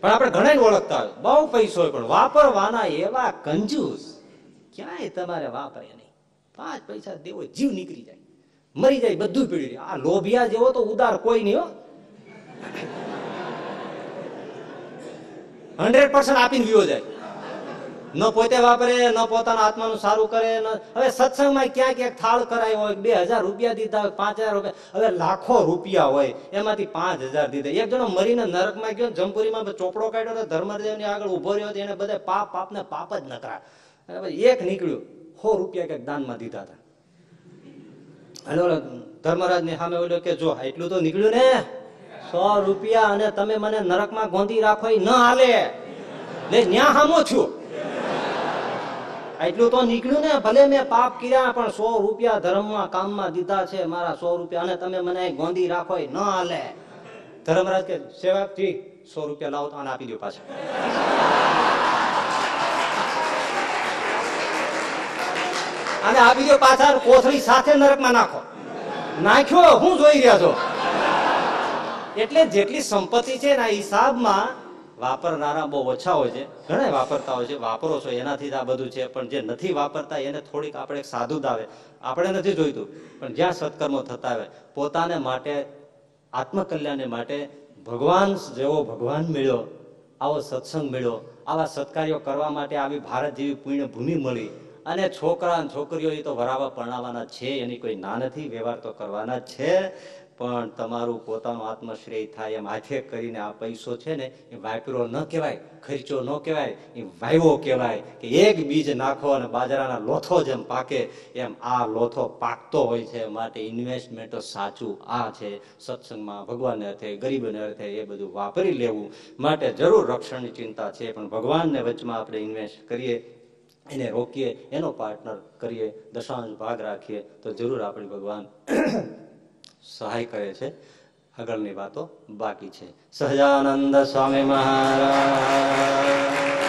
પણ આપણે ઘણા ઓળખતા હોય, બહુ પૈસો હોય, પણ વાપરવાના એવા કંજૂસ ક્યાંય તમારે વાપરે નહીં. પાંચ પૈસા દેવો, જીવ નીકળી જાય. મરી જાય, બધું પીડી આ લોભિયા જેવો તો ઉદાર કોઈ નહીં હો. હંડ્રેડ પર્સન્ટ આપીને વિયો જાય. ન પોતે વાપરે, ન પોતાના આત્માનું સારું કરે, ન હવે સત્સંગમાં ક્યાંક ક્યાંક થાળ કરાયો હોય, બે હજાર રૂપિયા દીધા હોય, પાંચ હજાર રૂપિયા હવે લાખો રૂપિયા હોય, એમાંથી પાંચ હજાર દીધા. એક જણો મરીને નરકમાં ગયો, જમપુરીમાં ચોપડો કાઢ્યો તો ધર્મદેવની આગળ ઊભો રહ્યો હતો, એને બધા પાપ, પાપને પાપ જ નકરા. એક નીકળ્યું, સો રૂપિયા ક્યાંક દાનમાં દીધા હતા. અને ધર્મરાજ ને સામે બોલ્યો કે, જો એટલું તો નીકળ્યું ને. સો રૂપિયા અને તમે મને નરકમાં ગોંધી રાખો એ ન હાલે. ન્યા હામો છું. એટલું તો નીકળ્યું ને, ભલે મેં પાપ કર્યા, પણ સો રૂપિયા ધર્મમાં, કામમાં દીધા છે મારા સો રૂપિયા. અને તમે મને ગોંધી રાખો ન હાલે. ધર્મરાજ કે, સેવકજી, સો રૂપિયા લાવો તો આને આપી દો પાછા. અને આપી દો પાછા કોથળી સાથે નરકમાં નાખો. નાખ્યો, હું જોઈ રહ્યા છો. એટલે જેટલી સંપત્તિ છે ના હિસાબમાં વાપરનારા બહુ ઓછા હોય છે. ઘણા વાપરતા હોય છે. વાપરો છો, એનાથી જ આ બધું છે. પણ જે નથી વાપરતા, એને થોડીક આપણે એક સાધુ જ આવે આપણે નથી જોઈતું, પણ જ્યાં સત્કર્મો થતા આવે પોતાને માટે, આત્મકલ્યાણને માટે ભગવાન જેવો ભગવાન મળ્યો, આવો સત્સંગ મળ્યો, આવા સત્કાર્યો કરવા માટે આવી ભારત જેવી પુણ્ય ભૂમિ મળી. અને છોકરા અને છોકરીઓ એ તો વરાવા પરણાવવાના છે, એની કોઈ ના નથી, વ્યવહાર તો કરવાના છે. પણ તમારું પોતાનું આત્મશ્રેય થાય એમ હાથે કરીને આ પૈસો છે ને, એ વાપરો ન કહેવાય, ખર્ચો ન કહેવાય, એ વાયવો કહેવાય કે એક બીજ નાખો અને બાજરાના લોથો જેમ પાકે એમ આ લોથો પાકતો હોય છે. માટે ઇન્વેસ્ટમેન્ટ સાચું આ છે. સત્સંગમાં ભગવાનને અર્થે, ગરીબને અર્થે એ બધું વાપરી લેવું માટે જરૂર રક્ષણની ચિંતા છે. પણ ભગવાનને વચમાં આપણે ઇન્વેસ્ટ કરીએ, એને રોકીએ, એનો પાર્ટનર કરીએ, દશાંશ ભાગ રાખીએ, તો જરૂર આપણે ભગવાન સહાય કરે છે. આગળની વાતો બાકી છે. સહજાનંદ સ્વામી મહારાજ.